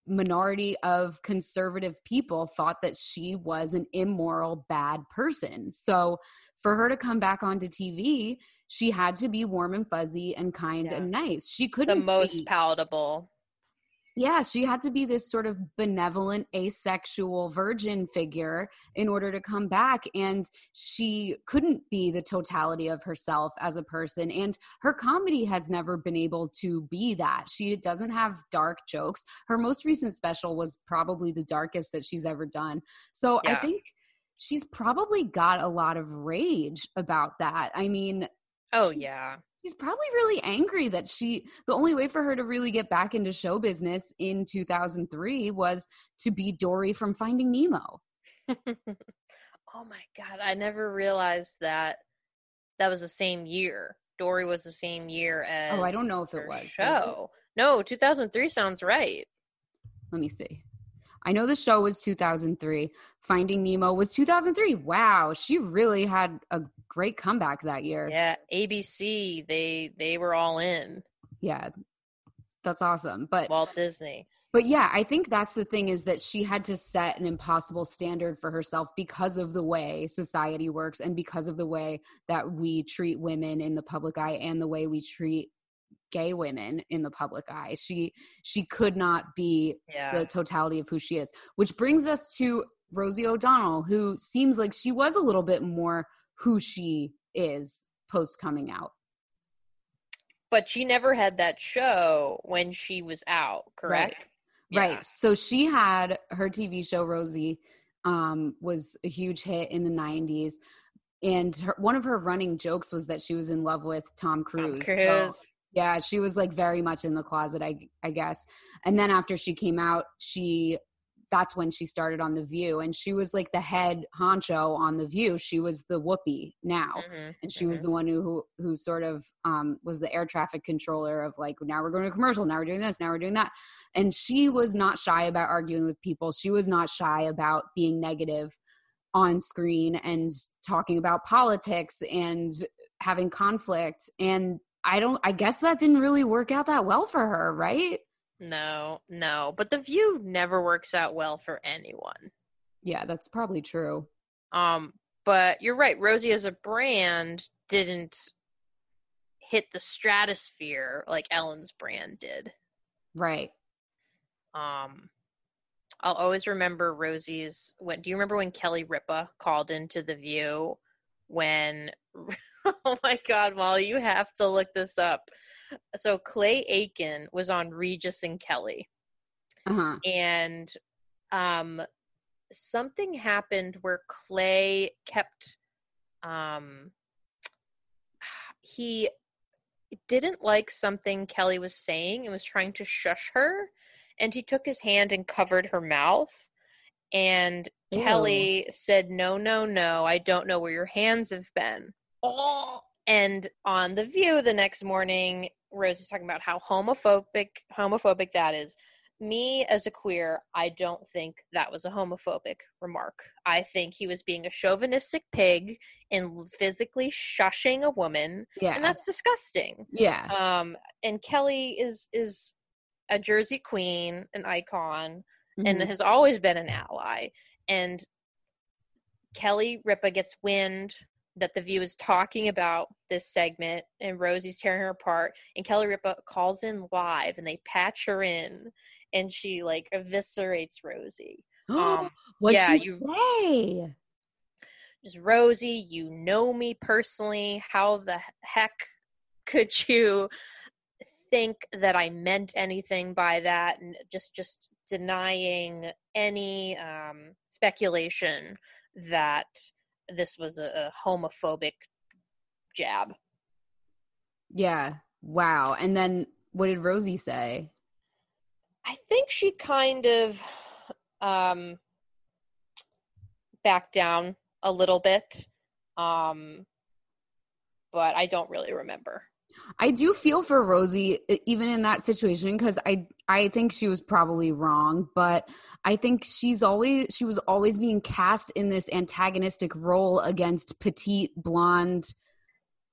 Speaker 1: minority of conservative people thought that she was an immoral, bad person. So for her to come back onto TV, she had to be warm and fuzzy and kind
Speaker 5: Yeah.
Speaker 1: and nice. She couldn't the
Speaker 5: most
Speaker 1: be-
Speaker 5: palatable.
Speaker 1: Yeah, she had to be this sort of benevolent, asexual virgin figure in order to come back. And she couldn't be the totality of herself as a person. And her comedy has never been able to be that. She doesn't have dark jokes. Her most recent special was probably the darkest that she's ever done. So I think she's probably got a lot of rage about that. I mean,
Speaker 5: Oh
Speaker 1: She-
Speaker 5: yeah.
Speaker 1: She's probably really angry that she the only way for her to really get back into show business in 2003 was to be Dory from Finding Nemo.
Speaker 5: oh my god, I never realized that that was the same year. Dory was the same year as
Speaker 1: Oh, I don't know if it was.
Speaker 5: Show. No, 2003 sounds right.
Speaker 1: Let me see. I know the show was 2003. Finding Nemo was 2003. Wow, she really had a great comeback that year.
Speaker 5: Yeah, ABC, they they were all in.
Speaker 1: Yeah. That's awesome. But
Speaker 5: Walt Disney.
Speaker 1: But yeah, I think that's the thing is that she had to set an impossible standard for herself because of the way society works and because of the way that we treat women in the public eye and the way we treat gay women in the public eye. She she could not be
Speaker 5: Yeah.
Speaker 1: the totality of who she is. Which brings us to Rosie O'Donnell, who seems like she was a little bit more who she is post coming out.
Speaker 5: but she never had that show when she was out, correct? Yeah.
Speaker 1: Right. So she had her TV show Rosie um was a huge hit in the 90s and her, one of her running jokes was that she was in love with Tom Cruise. So,
Speaker 5: Cruise.
Speaker 1: yeah, she was like very much in the closet I I guess. And then after she came out, she that's when she started on the View and she was like the head honcho on the View. She was the Whoopi now
Speaker 5: Mhm,
Speaker 1: and she was
Speaker 5: mhm.
Speaker 1: the one who who, who sort of um, was the air traffic controller of like now we're going to commercial now we're doing this now we're doing that and she was not shy about arguing with people she was not shy about being negative on screen and talking about politics and having conflict and i don't i guess that didn't really work out that well for her right
Speaker 5: No, no. But the view never works out well for anyone.
Speaker 1: yeah that's probably true
Speaker 5: Um, but you're right, Rosie as a brand didn't hit the stratosphere like Ellen's brand did.
Speaker 1: right
Speaker 5: Um I'll always remember Rosie's when do you remember when Kelly Ripa called into the view when oh my god, Molly, you have to look this up. So Clay Aiken was on Regis and Kelly.
Speaker 1: uh-huh
Speaker 5: and um something happened where clay kept um he didn't like something kelly was saying and was trying to shush her and he took his hand and covered her mouth and
Speaker 1: Ew.
Speaker 5: kelly said no no no i don't know where your hands have been oh. and on the view the next morning rose is talking about how homophobic homophobic that is me as a queer, I don't think that was a homophobic remark. I think he was being a chauvinistic pig and physically shushing a woman,
Speaker 1: yeah
Speaker 5: and that's disgusting.
Speaker 1: yeah
Speaker 5: Um, and Kelly is is a Jersey queen, an icon, and
Speaker 1: Mhm.
Speaker 5: has always been an ally. And Kelly Ripa gets wind that the View is talking about this segment, and Rosie's tearing her apart, and Kelly Ripa calls in live, and they patch her in, and she like eviscerates Rosie. Um,
Speaker 1: What'd
Speaker 5: yeah, you-
Speaker 1: say?
Speaker 5: just Rosie, you know me personally. How the heck could you think that I meant anything by that? And just just denying any um, speculation that this was a, a homophobic jab.
Speaker 1: Yeah. Wow. And then what did Rosie say?
Speaker 5: I think she kind of um, backed down a little bit, um, but I don't really remember.
Speaker 1: I do feel for Rosie even in that situation because I I think she was probably wrong, but I think she's always she was always being cast in this antagonistic role against petite blonde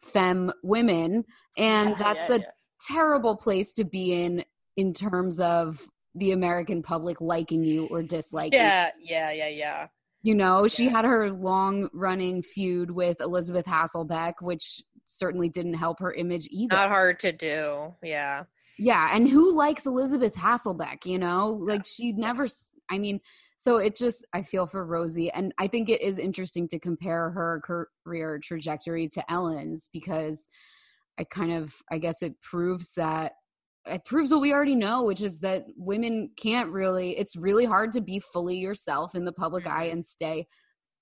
Speaker 1: femme women, and
Speaker 5: Yeah,
Speaker 1: that's
Speaker 5: yeah,
Speaker 1: a
Speaker 5: yeah.
Speaker 1: terrible place to be in in terms of the American public liking you or disliking. you.
Speaker 5: yeah, yeah, yeah, yeah.
Speaker 1: You know, she had her long running feud with Elisabeth Hasselbeck, which certainly didn't help her image either.
Speaker 5: Not hard to do. Yeah.
Speaker 1: Yeah, and who likes Elisabeth Hasselbeck, you know? Like she never I mean, so it just I feel for Rosie and I think it is interesting to compare her career trajectory to Ellen's because I kind of I guess it proves that it proves what we already know, which is that women can't really it's really hard to be fully yourself in the public eye mm-hmm. and stay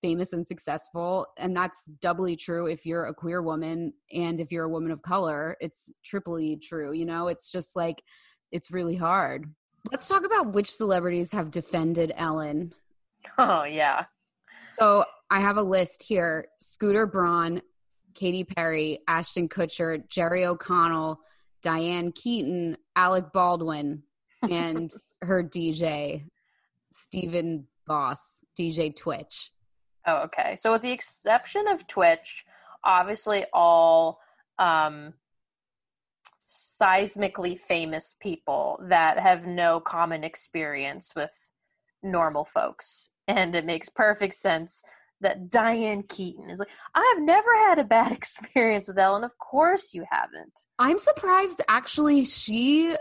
Speaker 1: famous and successful and that's doubly true if you're a queer woman and if you're a woman of color it's triply true you know? It's just like it's really hard. Let's talk about which celebrities have defended ellen.
Speaker 5: Oh, yeah.
Speaker 1: so i have a list here. Scooter braun katy perry ashton kutcher jerry o'connell diane keaton alec baldwin and her dj stephen boss dj twitch
Speaker 5: Oh, okay. So, with the exception of Twitch, obviously all um, seismically famous people that have no common experience with normal folks. And it makes perfect sense that Diane Keaton is like, I've never had a bad experience with Ellen. Of course you haven't.
Speaker 1: I'm surprised actually she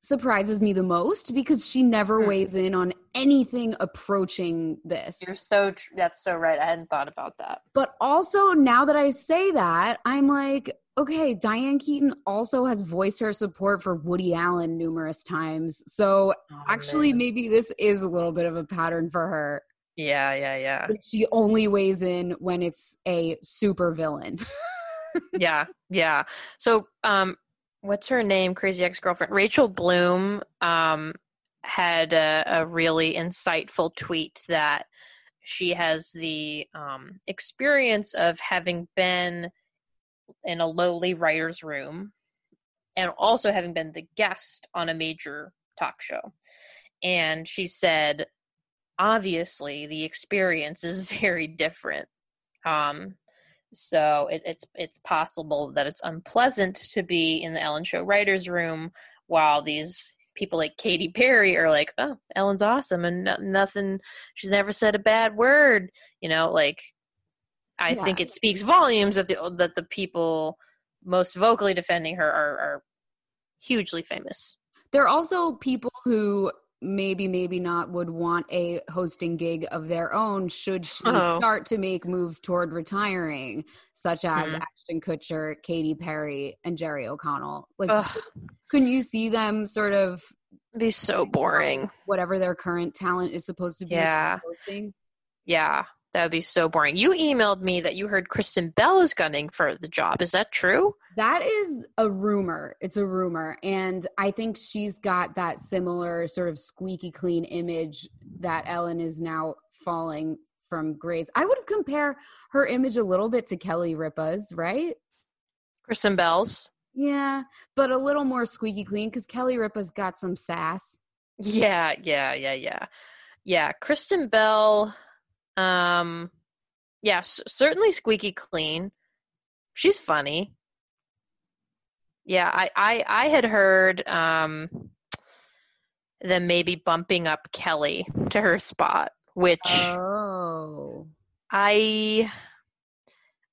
Speaker 1: surprises me the most because she never
Speaker 5: Hmm.
Speaker 1: weighs in on anything approaching this.
Speaker 5: You're so, tr- that's so right. I hadn't thought about that.
Speaker 1: But also now that I say that, I'm like, okay, Diane Keaton also has voiced her support for Woody Allen numerous times. So
Speaker 5: Oh,
Speaker 1: actually
Speaker 5: man.
Speaker 1: maybe this is a little bit of a pattern for her.
Speaker 5: Yeah, yeah, yeah.
Speaker 1: She only weighs in when it's a super villain.
Speaker 5: yeah, yeah. So, um, what's her name? Crazy ex girlfriend Rachel Bloom um had a, a really insightful tweet that she has the um experience of having been in a lowly writer's room and also having been the guest on a major talk show. And she said, obviously, the experience is very different. Um, so it, it's it's possible that it's unpleasant to be in the Ellen Show writers' room while these people like Katy Perry are like, "Oh, Ellen's awesome," and no, nothing. She's never said a bad word. You know, like I
Speaker 1: Yeah.
Speaker 5: think it speaks volumes that the that the people most vocally defending her are, are hugely famous.
Speaker 1: There are also people who maybe, maybe not would want a hosting gig of their own should she
Speaker 5: Oh.
Speaker 1: start to make moves toward retiring, such as
Speaker 5: Mhm.
Speaker 1: Ashton Kutcher, Katy Perry, and Jerry O'Connell. Like,
Speaker 5: Ugh,
Speaker 1: couldn't you see them sort of
Speaker 5: be so boring.
Speaker 1: whatever their current talent is supposed to be
Speaker 5: Yeah.
Speaker 1: hosting?
Speaker 5: Yeah, that would be so boring. You emailed me that you heard Kristen Bell is gunning for the job. Is that true?
Speaker 1: That is a rumor. It's a rumor. And I think she's got that similar sort of squeaky clean image that Ellen is now falling from grace. I would compare her image a little bit to Kelly Ripa's, right?
Speaker 5: Kristen Bell's?
Speaker 1: Yeah, but a little more squeaky clean because Kelly Ripa's got some sass.
Speaker 5: Yeah, yeah, yeah, yeah. Yeah, Kristen Bell um yeah, s- certainly squeaky clean. She's funny. Yeah, I I I had heard um them maybe bumping up Kelly to her spot, which
Speaker 1: Oh.
Speaker 5: I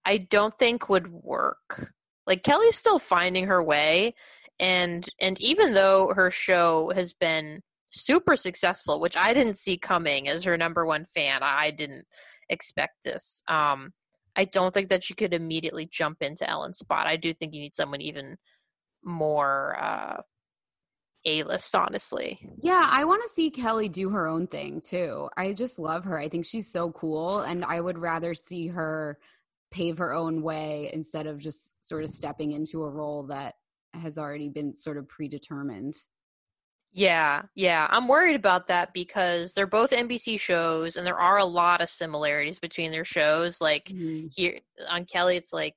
Speaker 5: I don't think would work. Like Kelly's still finding her way and and even though her show has been super successful, which I didn't see coming as her number one fan, I didn't expect this. Um I don't think that you could immediately jump into Ellen's spot. I do think you need someone even more uh a list, honestly.
Speaker 1: Yeah, I want to see Kelly do her own thing too. I just love her. I think she's so cool, and I would rather see her pave her own way instead of just sort of stepping into a role that has already been sort of predetermined.
Speaker 5: Yeah, yeah. I'm worried about that because they're both NBC shows and there are a lot of similarities between their shows. Like mm-hmm. here on Kelly, it's like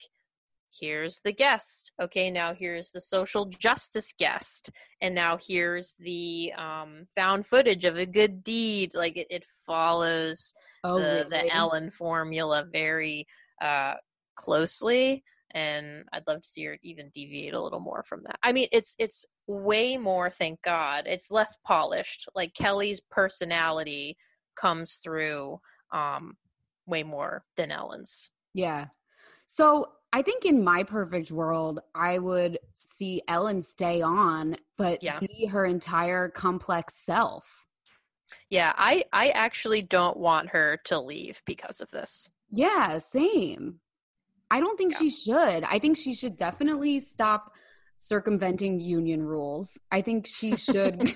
Speaker 5: here's the guest okay now here's the social justice guest and now here's the um, found footage of a good deed like it, it follows oh, the, really? the ellen formula very uh, closely and i'd love to see her even deviate a little more from that i mean it's it's way more thank god it's less polished like kelly's personality comes through um way more than ellen's
Speaker 1: yeah so I think in my perfect world, I would see Ellen stay on, but yeah. be her entire complex self.
Speaker 5: Yeah, I I actually don't want her to leave because of this.
Speaker 1: Yeah, same. I don't think yeah. she should. I think she should definitely stop circumventing union rules. I think she should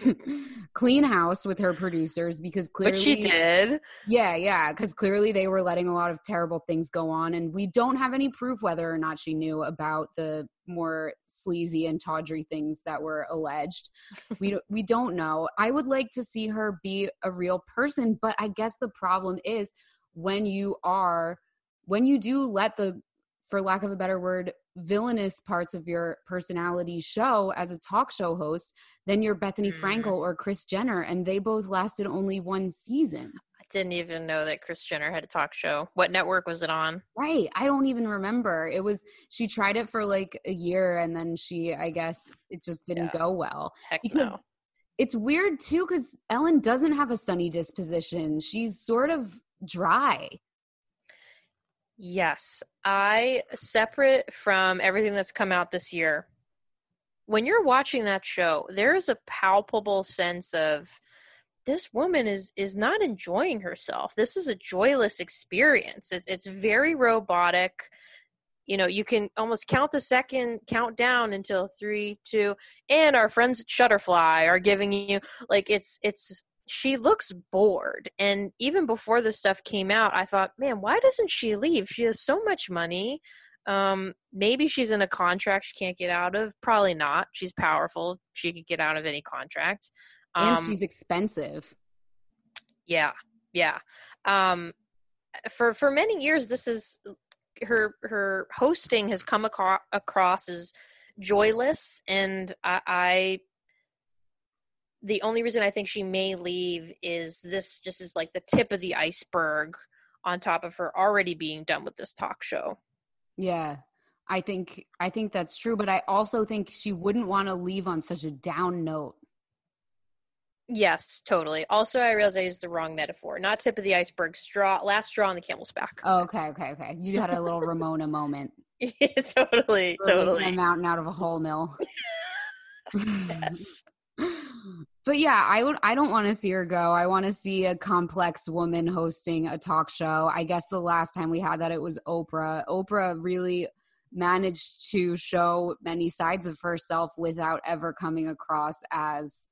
Speaker 1: clean house with her producers because clearly
Speaker 5: But she did.
Speaker 1: Yeah, yeah, cuz clearly they were letting a lot of terrible things go on and we don't have any proof whether or not she knew about the more sleazy and tawdry things that were alleged. we we don't know. I would like to see her be a real person, but I guess the problem is when you are when you do let the for lack of a better word villainous parts of your personality show as a talk show host than your Bethenny mm. Frankel or Kris Jenner, and they both lasted only one season.
Speaker 5: I didn't even know that Kris Jenner had a talk show. What network was it on?
Speaker 1: Right. I don't even remember. It was she tried it for like a year and then she I guess it just didn't yeah. go well.
Speaker 5: Heck
Speaker 1: because
Speaker 5: no.
Speaker 1: it's weird too cuz Ellen doesn't have a sunny disposition. She's sort of dry.
Speaker 5: Yes. I, separate from everything that's come out this year, when you're watching that show, there is a palpable sense of this woman is is not enjoying herself. This is a joyless experience. It, it's very robotic. You know, you can almost count the second count down until three, two, and our friends at Shutterfly are giving you like it's it's she looks bored. And even before this stuff came out, I thought, man, why doesn't she leave? She has so much money. Um, maybe she's in a contract she can't get out of. Probably not. She's powerful. She could get out of any contract.
Speaker 1: Um, and she's expensive.
Speaker 5: Yeah, yeah. Um, for for many years, this is her her hosting has come across, across as joyless, and I, I the only reason I think she may leave is this just is like the tip of the iceberg on top of her already being done with this talk show.
Speaker 1: Yeah. I think I think that's true, but I also think she wouldn't want to leave on such a down note.
Speaker 5: Yes, totally. Also, I realized I used the wrong metaphor. Not tip of the iceberg, straw, last straw on the camel's back.
Speaker 1: Oh, okay, okay, okay. You had a little Ramona moment.
Speaker 5: yeah, totally, totally.
Speaker 1: A mountain out of a whole mill.
Speaker 5: yes
Speaker 1: but yeah, I would I don't want to see her go. I want to see a complex woman hosting a talk show. I guess the last time we had that it was Oprah. Oprah really managed to show many sides of herself without ever coming across as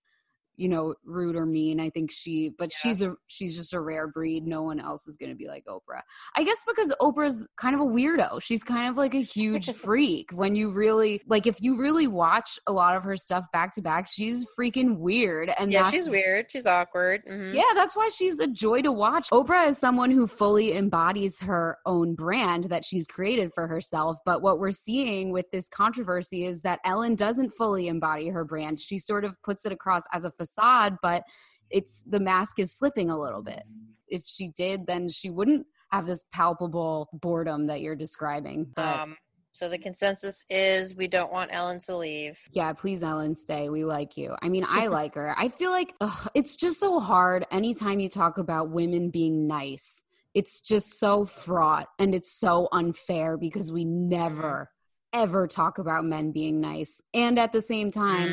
Speaker 1: you know rude or mean i think she but yeah. she's a she's just a rare breed no one else is going to be like oprah i guess because oprah's kind of a weirdo she's kind of like a huge freak when you really like if you really watch a lot of her stuff back to back she's freaking weird and
Speaker 5: yeah she's weird she's awkward
Speaker 1: mm-hmm. yeah that's why she's a joy to watch oprah is someone who fully embodies her own brand that she's created for herself but what we're seeing with this controversy is that ellen doesn't fully embody her brand she sort of puts it across as a facade, but it's the mask is slipping a little bit. If she did, then she wouldn't have this palpable boredom that you're describing. But um,
Speaker 5: so the consensus is we don't want Ellen to leave.
Speaker 1: Yeah, please, Ellen, stay. We like you. I mean, I like her. I feel like ugh, it's just so hard anytime you talk about women being nice it's just so fraught and it's so unfair because we never ever talk about men being nice. And at the same time,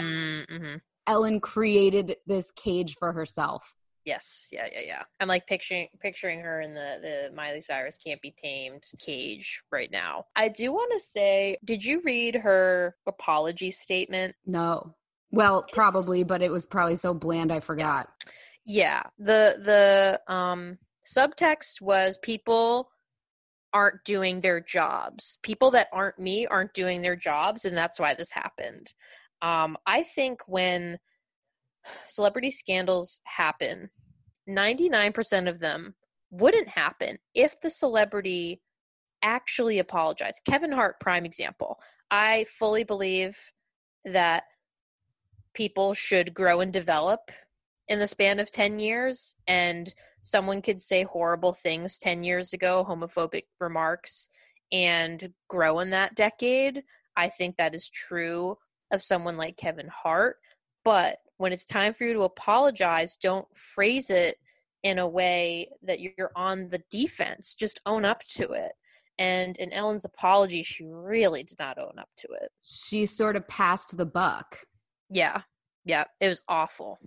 Speaker 5: Mm-hmm.
Speaker 1: Ellen created this cage for herself.
Speaker 5: Yes, yeah, yeah, yeah. I'm like picturing picturing her in the the Miley Cyrus can't be tamed cage right now. I do want to say, did you read her apology statement?
Speaker 1: No. Well,
Speaker 5: It's-
Speaker 1: probably, but it was probably so bland I forgot.
Speaker 5: Yeah, the the um subtext was people aren't doing their jobs. People that aren't me aren't doing their jobs and that's why this happened. Um I think when celebrity scandals happen, 99% of them wouldn't happen if the celebrity actually apologized. Kevin Hart prime example. I fully believe that people should grow and develop in the span of 10 years and someone could say horrible things 10 years ago homophobic remarks and grow in that decade i think that is true of someone like kevin hart but when it's time for you to apologize don't phrase it in a way that you're on the defense. Just own up to it. And in ellen's apology she really did not own up to it.
Speaker 1: She sort of passed the buck.
Speaker 5: yeah. Yeah. It was awful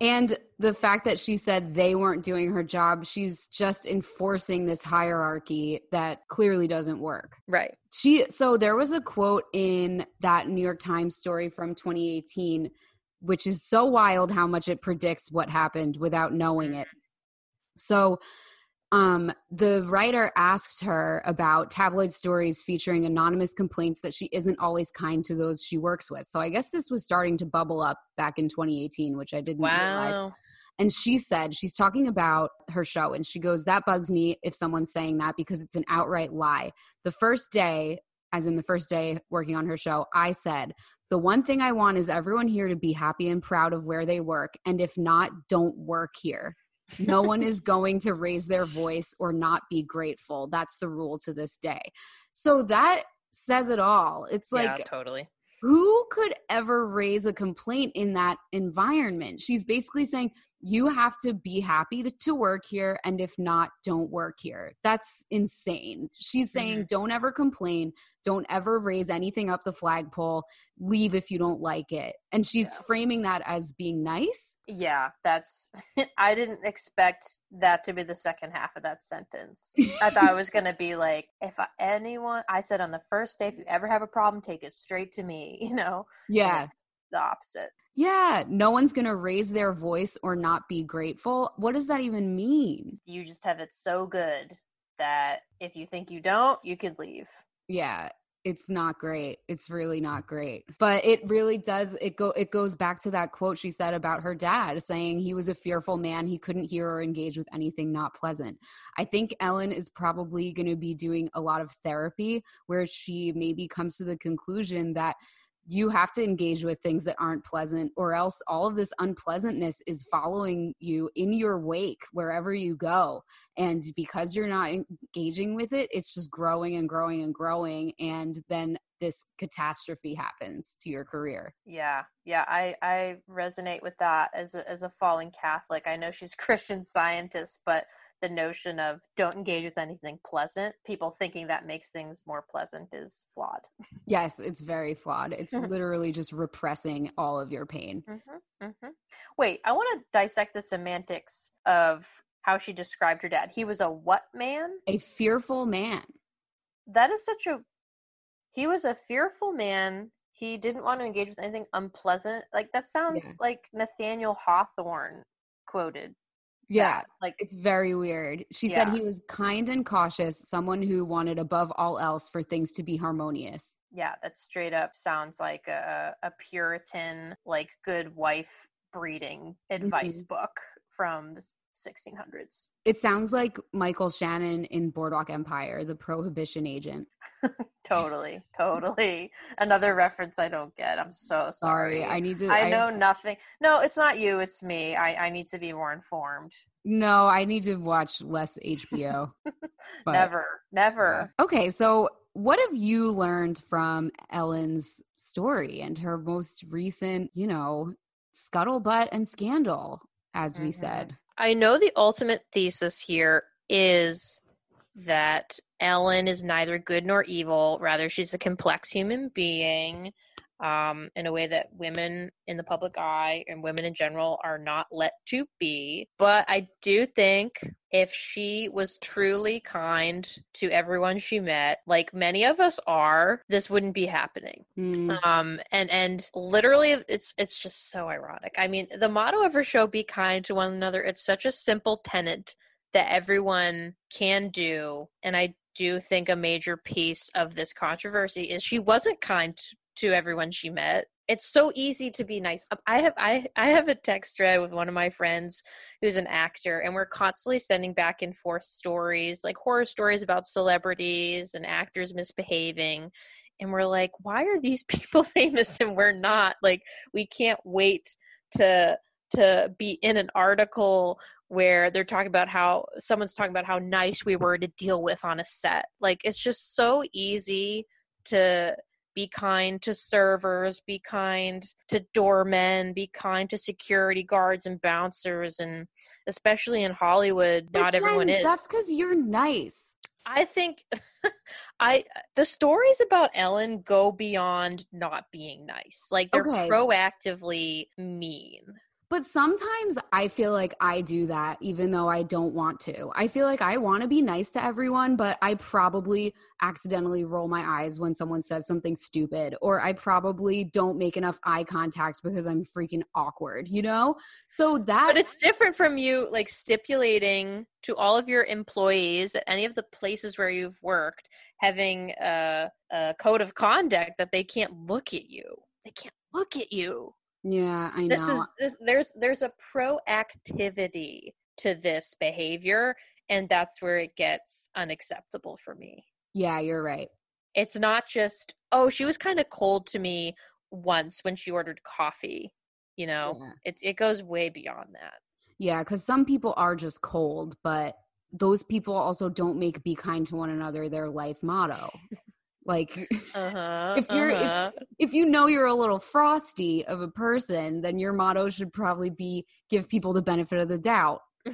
Speaker 1: And the fact that she said they weren't doing her job, she's just enforcing this hierarchy that clearly doesn't work.
Speaker 5: right
Speaker 1: She so there was a quote in that New York Times story from 2018 which is so wild how much it predicts what happened without knowing mm-hmm. it. So um the writer asked her about tabloid stories featuring anonymous complaints that she isn't always kind to those she works with. So I guess this was starting to bubble up back in 2018, which I didn't realize. And she said, she's talking about her show, and she goes, That bugs me if someone's saying that because it's an outright lie. The first day, as in the first day working on her show, I said, The one thing I want is everyone here to be happy and proud of where they work. And if not, don't work here. No one is going to raise their voice or not be grateful. That's the rule to this day. So that says it all. It's like,
Speaker 5: yeah, totally.
Speaker 1: who could ever raise a complaint in that environment? She's basically saying you have to be happy to, work here, and if not, don't work here. That's insane. She's saying mm-hmm. don't ever complain, don't ever raise anything up the flagpole, leave if you don't like it. And she's
Speaker 5: Yeah.
Speaker 1: framing that as being nice.
Speaker 5: Yeah, that's. I didn't expect that to be the second half of that sentence. I thought it was going to be like, if I, anyone, I said on the first day, if you ever have a problem, take it straight to me, you know?
Speaker 1: Yeah.
Speaker 5: The opposite.
Speaker 1: Yeah. No one's going to raise their voice or not be grateful. What does that even mean?
Speaker 5: You just have it so good that if you think you don't, you could leave.
Speaker 1: yeah it's not great it's really not great but it really does it go it goes back to that quote she said about her dad saying he was a fearful man he couldn't hear or engage with anything not pleasant i think ellen is probably going to be doing a lot of therapy where she maybe comes to the conclusion that you have to engage with things that aren't pleasant or else all of this unpleasantness is following you in your wake wherever you go and because you're not engaging with it it's just growing and growing and growing and then this catastrophe happens to your career
Speaker 5: Yeah, yeah, I I resonate with that as a, as a fallen Catholic. I know she's Christian scientist, but the notion of don't engage with anything pleasant, people thinking that makes things more pleasant is flawed.
Speaker 1: yes it's very flawed it's literally just repressing all of your pain
Speaker 5: hmm hmm Wait, I want to dissect the semantics of how she described her dad. He was a what man?
Speaker 1: a fearful man
Speaker 5: That is such a. He was a fearful man. He didn't want to engage with anything unpleasant. Like that sounds
Speaker 1: Yeah.
Speaker 5: like Nathaniel Hawthorne quoted.
Speaker 1: Yeah
Speaker 5: like
Speaker 1: it's very weird. She said he was kind and cautious someone who wanted above all else for things to be harmonious.
Speaker 5: Yeah, that straight up sounds like a a Puritan like good wife breeding mm-hmm. advice book from the 1600s.
Speaker 1: it sounds like michael shannon in boardwalk empire the prohibition agent
Speaker 5: Totally, totally. Another reference I don't get. I'm so sorry.
Speaker 1: sorry i need to
Speaker 5: I know
Speaker 1: have-
Speaker 5: nothing. No, it's not you. It's me. I, I need to be more informed.
Speaker 1: No, I need to watch less HBO. but-
Speaker 5: never, never.
Speaker 1: Okay, so what have you learned from Ellen's story and her most recent, you know, scuttlebutt and scandal, as we
Speaker 5: Mhm.
Speaker 1: said?
Speaker 5: I know the ultimate thesis here is that Ellen is neither good nor evil. Rather, she's a complex human being um, in a way that women in the public eye and women in general are not let to be. But I do think if she was truly kind to everyone she met, like many of us are, this wouldn't be happening.
Speaker 1: Mm.
Speaker 5: Um, and and literally, it's it's just so ironic. I mean, the motto of her show, "Be kind to one another." It's such a simple tenet that everyone can do, and I do think a major piece of this controversy is she wasn't kind to everyone she met. It's so easy to be nice. I have I I have a text thread with one of my friends who's an actor and we're constantly sending back and forth stories, like horror stories about celebrities and actors misbehaving. And we're like, why are these people famous and we're not? Like we can't wait to to be in an article where they're talking about how someone's talking about how nice we were to deal with on a set. Like it's just so easy to be kind to servers, be kind to doormen, be kind to security guards and bouncers, and especially in Hollywood,
Speaker 1: But
Speaker 5: not
Speaker 1: Jen,
Speaker 5: everyone is.
Speaker 1: That's because you're nice.
Speaker 5: I think I the stories about Ellen go beyond not being nice. Like they're
Speaker 1: Okay.
Speaker 5: proactively mean.
Speaker 1: But sometimes I feel like I do that even though I don't want to. I feel like I want to be nice to everyone, but I probably accidentally roll my eyes when someone says something stupid, or I probably don't make enough eye contact because I'm freaking awkward, you know? So that
Speaker 5: But it's different from you like stipulating to all of your employees at any of the places where you've worked having a, a code of conduct that they can't look at you. They can't look at you.
Speaker 1: Yeah, I know.
Speaker 5: This is this, there's there's a proactivity to this behavior and that's where it gets unacceptable for me.
Speaker 1: yeah, you're right.
Speaker 5: It's not just oh she was kind of cold to me once when she ordered coffee. You know,
Speaker 1: Yeah.
Speaker 5: it it goes way beyond that.
Speaker 1: Yeah, because some people are just cold, but those people also don't make be kind to one another their life motto. like
Speaker 5: Uh-huh.
Speaker 1: If you're-
Speaker 5: uh-huh.
Speaker 1: if you know you're a little frosty of a person, then your motto should probably be give people the benefit of the doubt.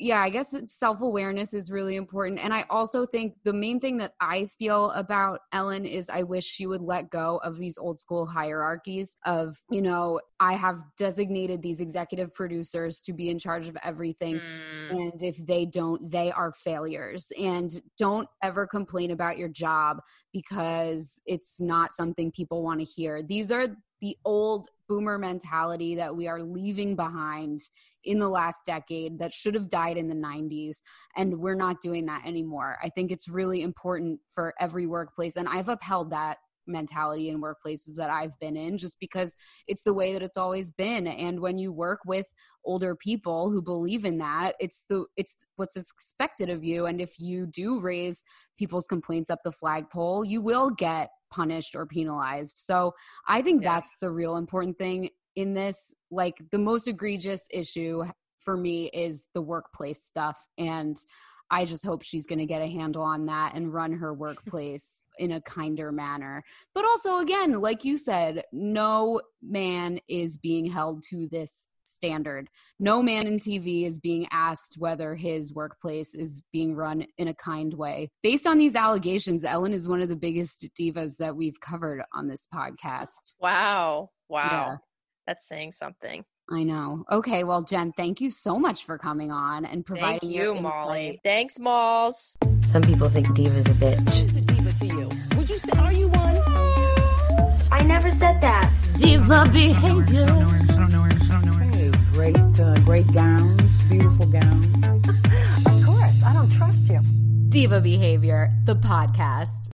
Speaker 1: yeah, I guess it's self awareness is really important. And I also think the main thing that I feel about Ellen is I wish she would let go of these old school hierarchies of, you know, I have designated these executive producers to be in charge of everything
Speaker 5: Mm,
Speaker 1: and if they don't they are failures and don't ever complain about your job because it's not something people want to hear these are the old boomer mentality that we are leaving behind in the last decade that should have died in the 90s and we're not doing that anymore i think it's really important for every workplace and i've upheld that mentality in workplaces that I've been in just because it's the way that it's always been and when you work with older people who believe in that it's the it's what's expected of you and if you do raise people's complaints up the flagpole you will get punished or penalized so i think
Speaker 5: Yeah.
Speaker 1: that's the real important thing in this like the most egregious issue for me is the workplace stuff and I just hope she's going to get a handle on that and run her workplace in a kinder manner. But also, again, like you said, no man is being held to this standard. No man in TV is being asked whether his workplace is being run in a kind way. Based on these allegations, Ellen is one of the biggest divas that we've covered on this podcast.
Speaker 5: wow. Wow.
Speaker 1: Yeah.
Speaker 5: That's saying something.
Speaker 1: I know. Okay, well, Jen, thank you so much for coming on and providing
Speaker 5: Thank
Speaker 1: your
Speaker 5: you, Molly.
Speaker 1: insight.
Speaker 5: Thanks, Malls.
Speaker 4: Some people think diva's a bitch.
Speaker 2: Who's a diva to you? Would you say, are you one?
Speaker 3: I never said that.
Speaker 2: Diva behavior.
Speaker 4: Hey, great, uh, great gowns, beautiful gowns.
Speaker 3: Of course, I don't trust you.
Speaker 1: Diva Behavior, the podcast.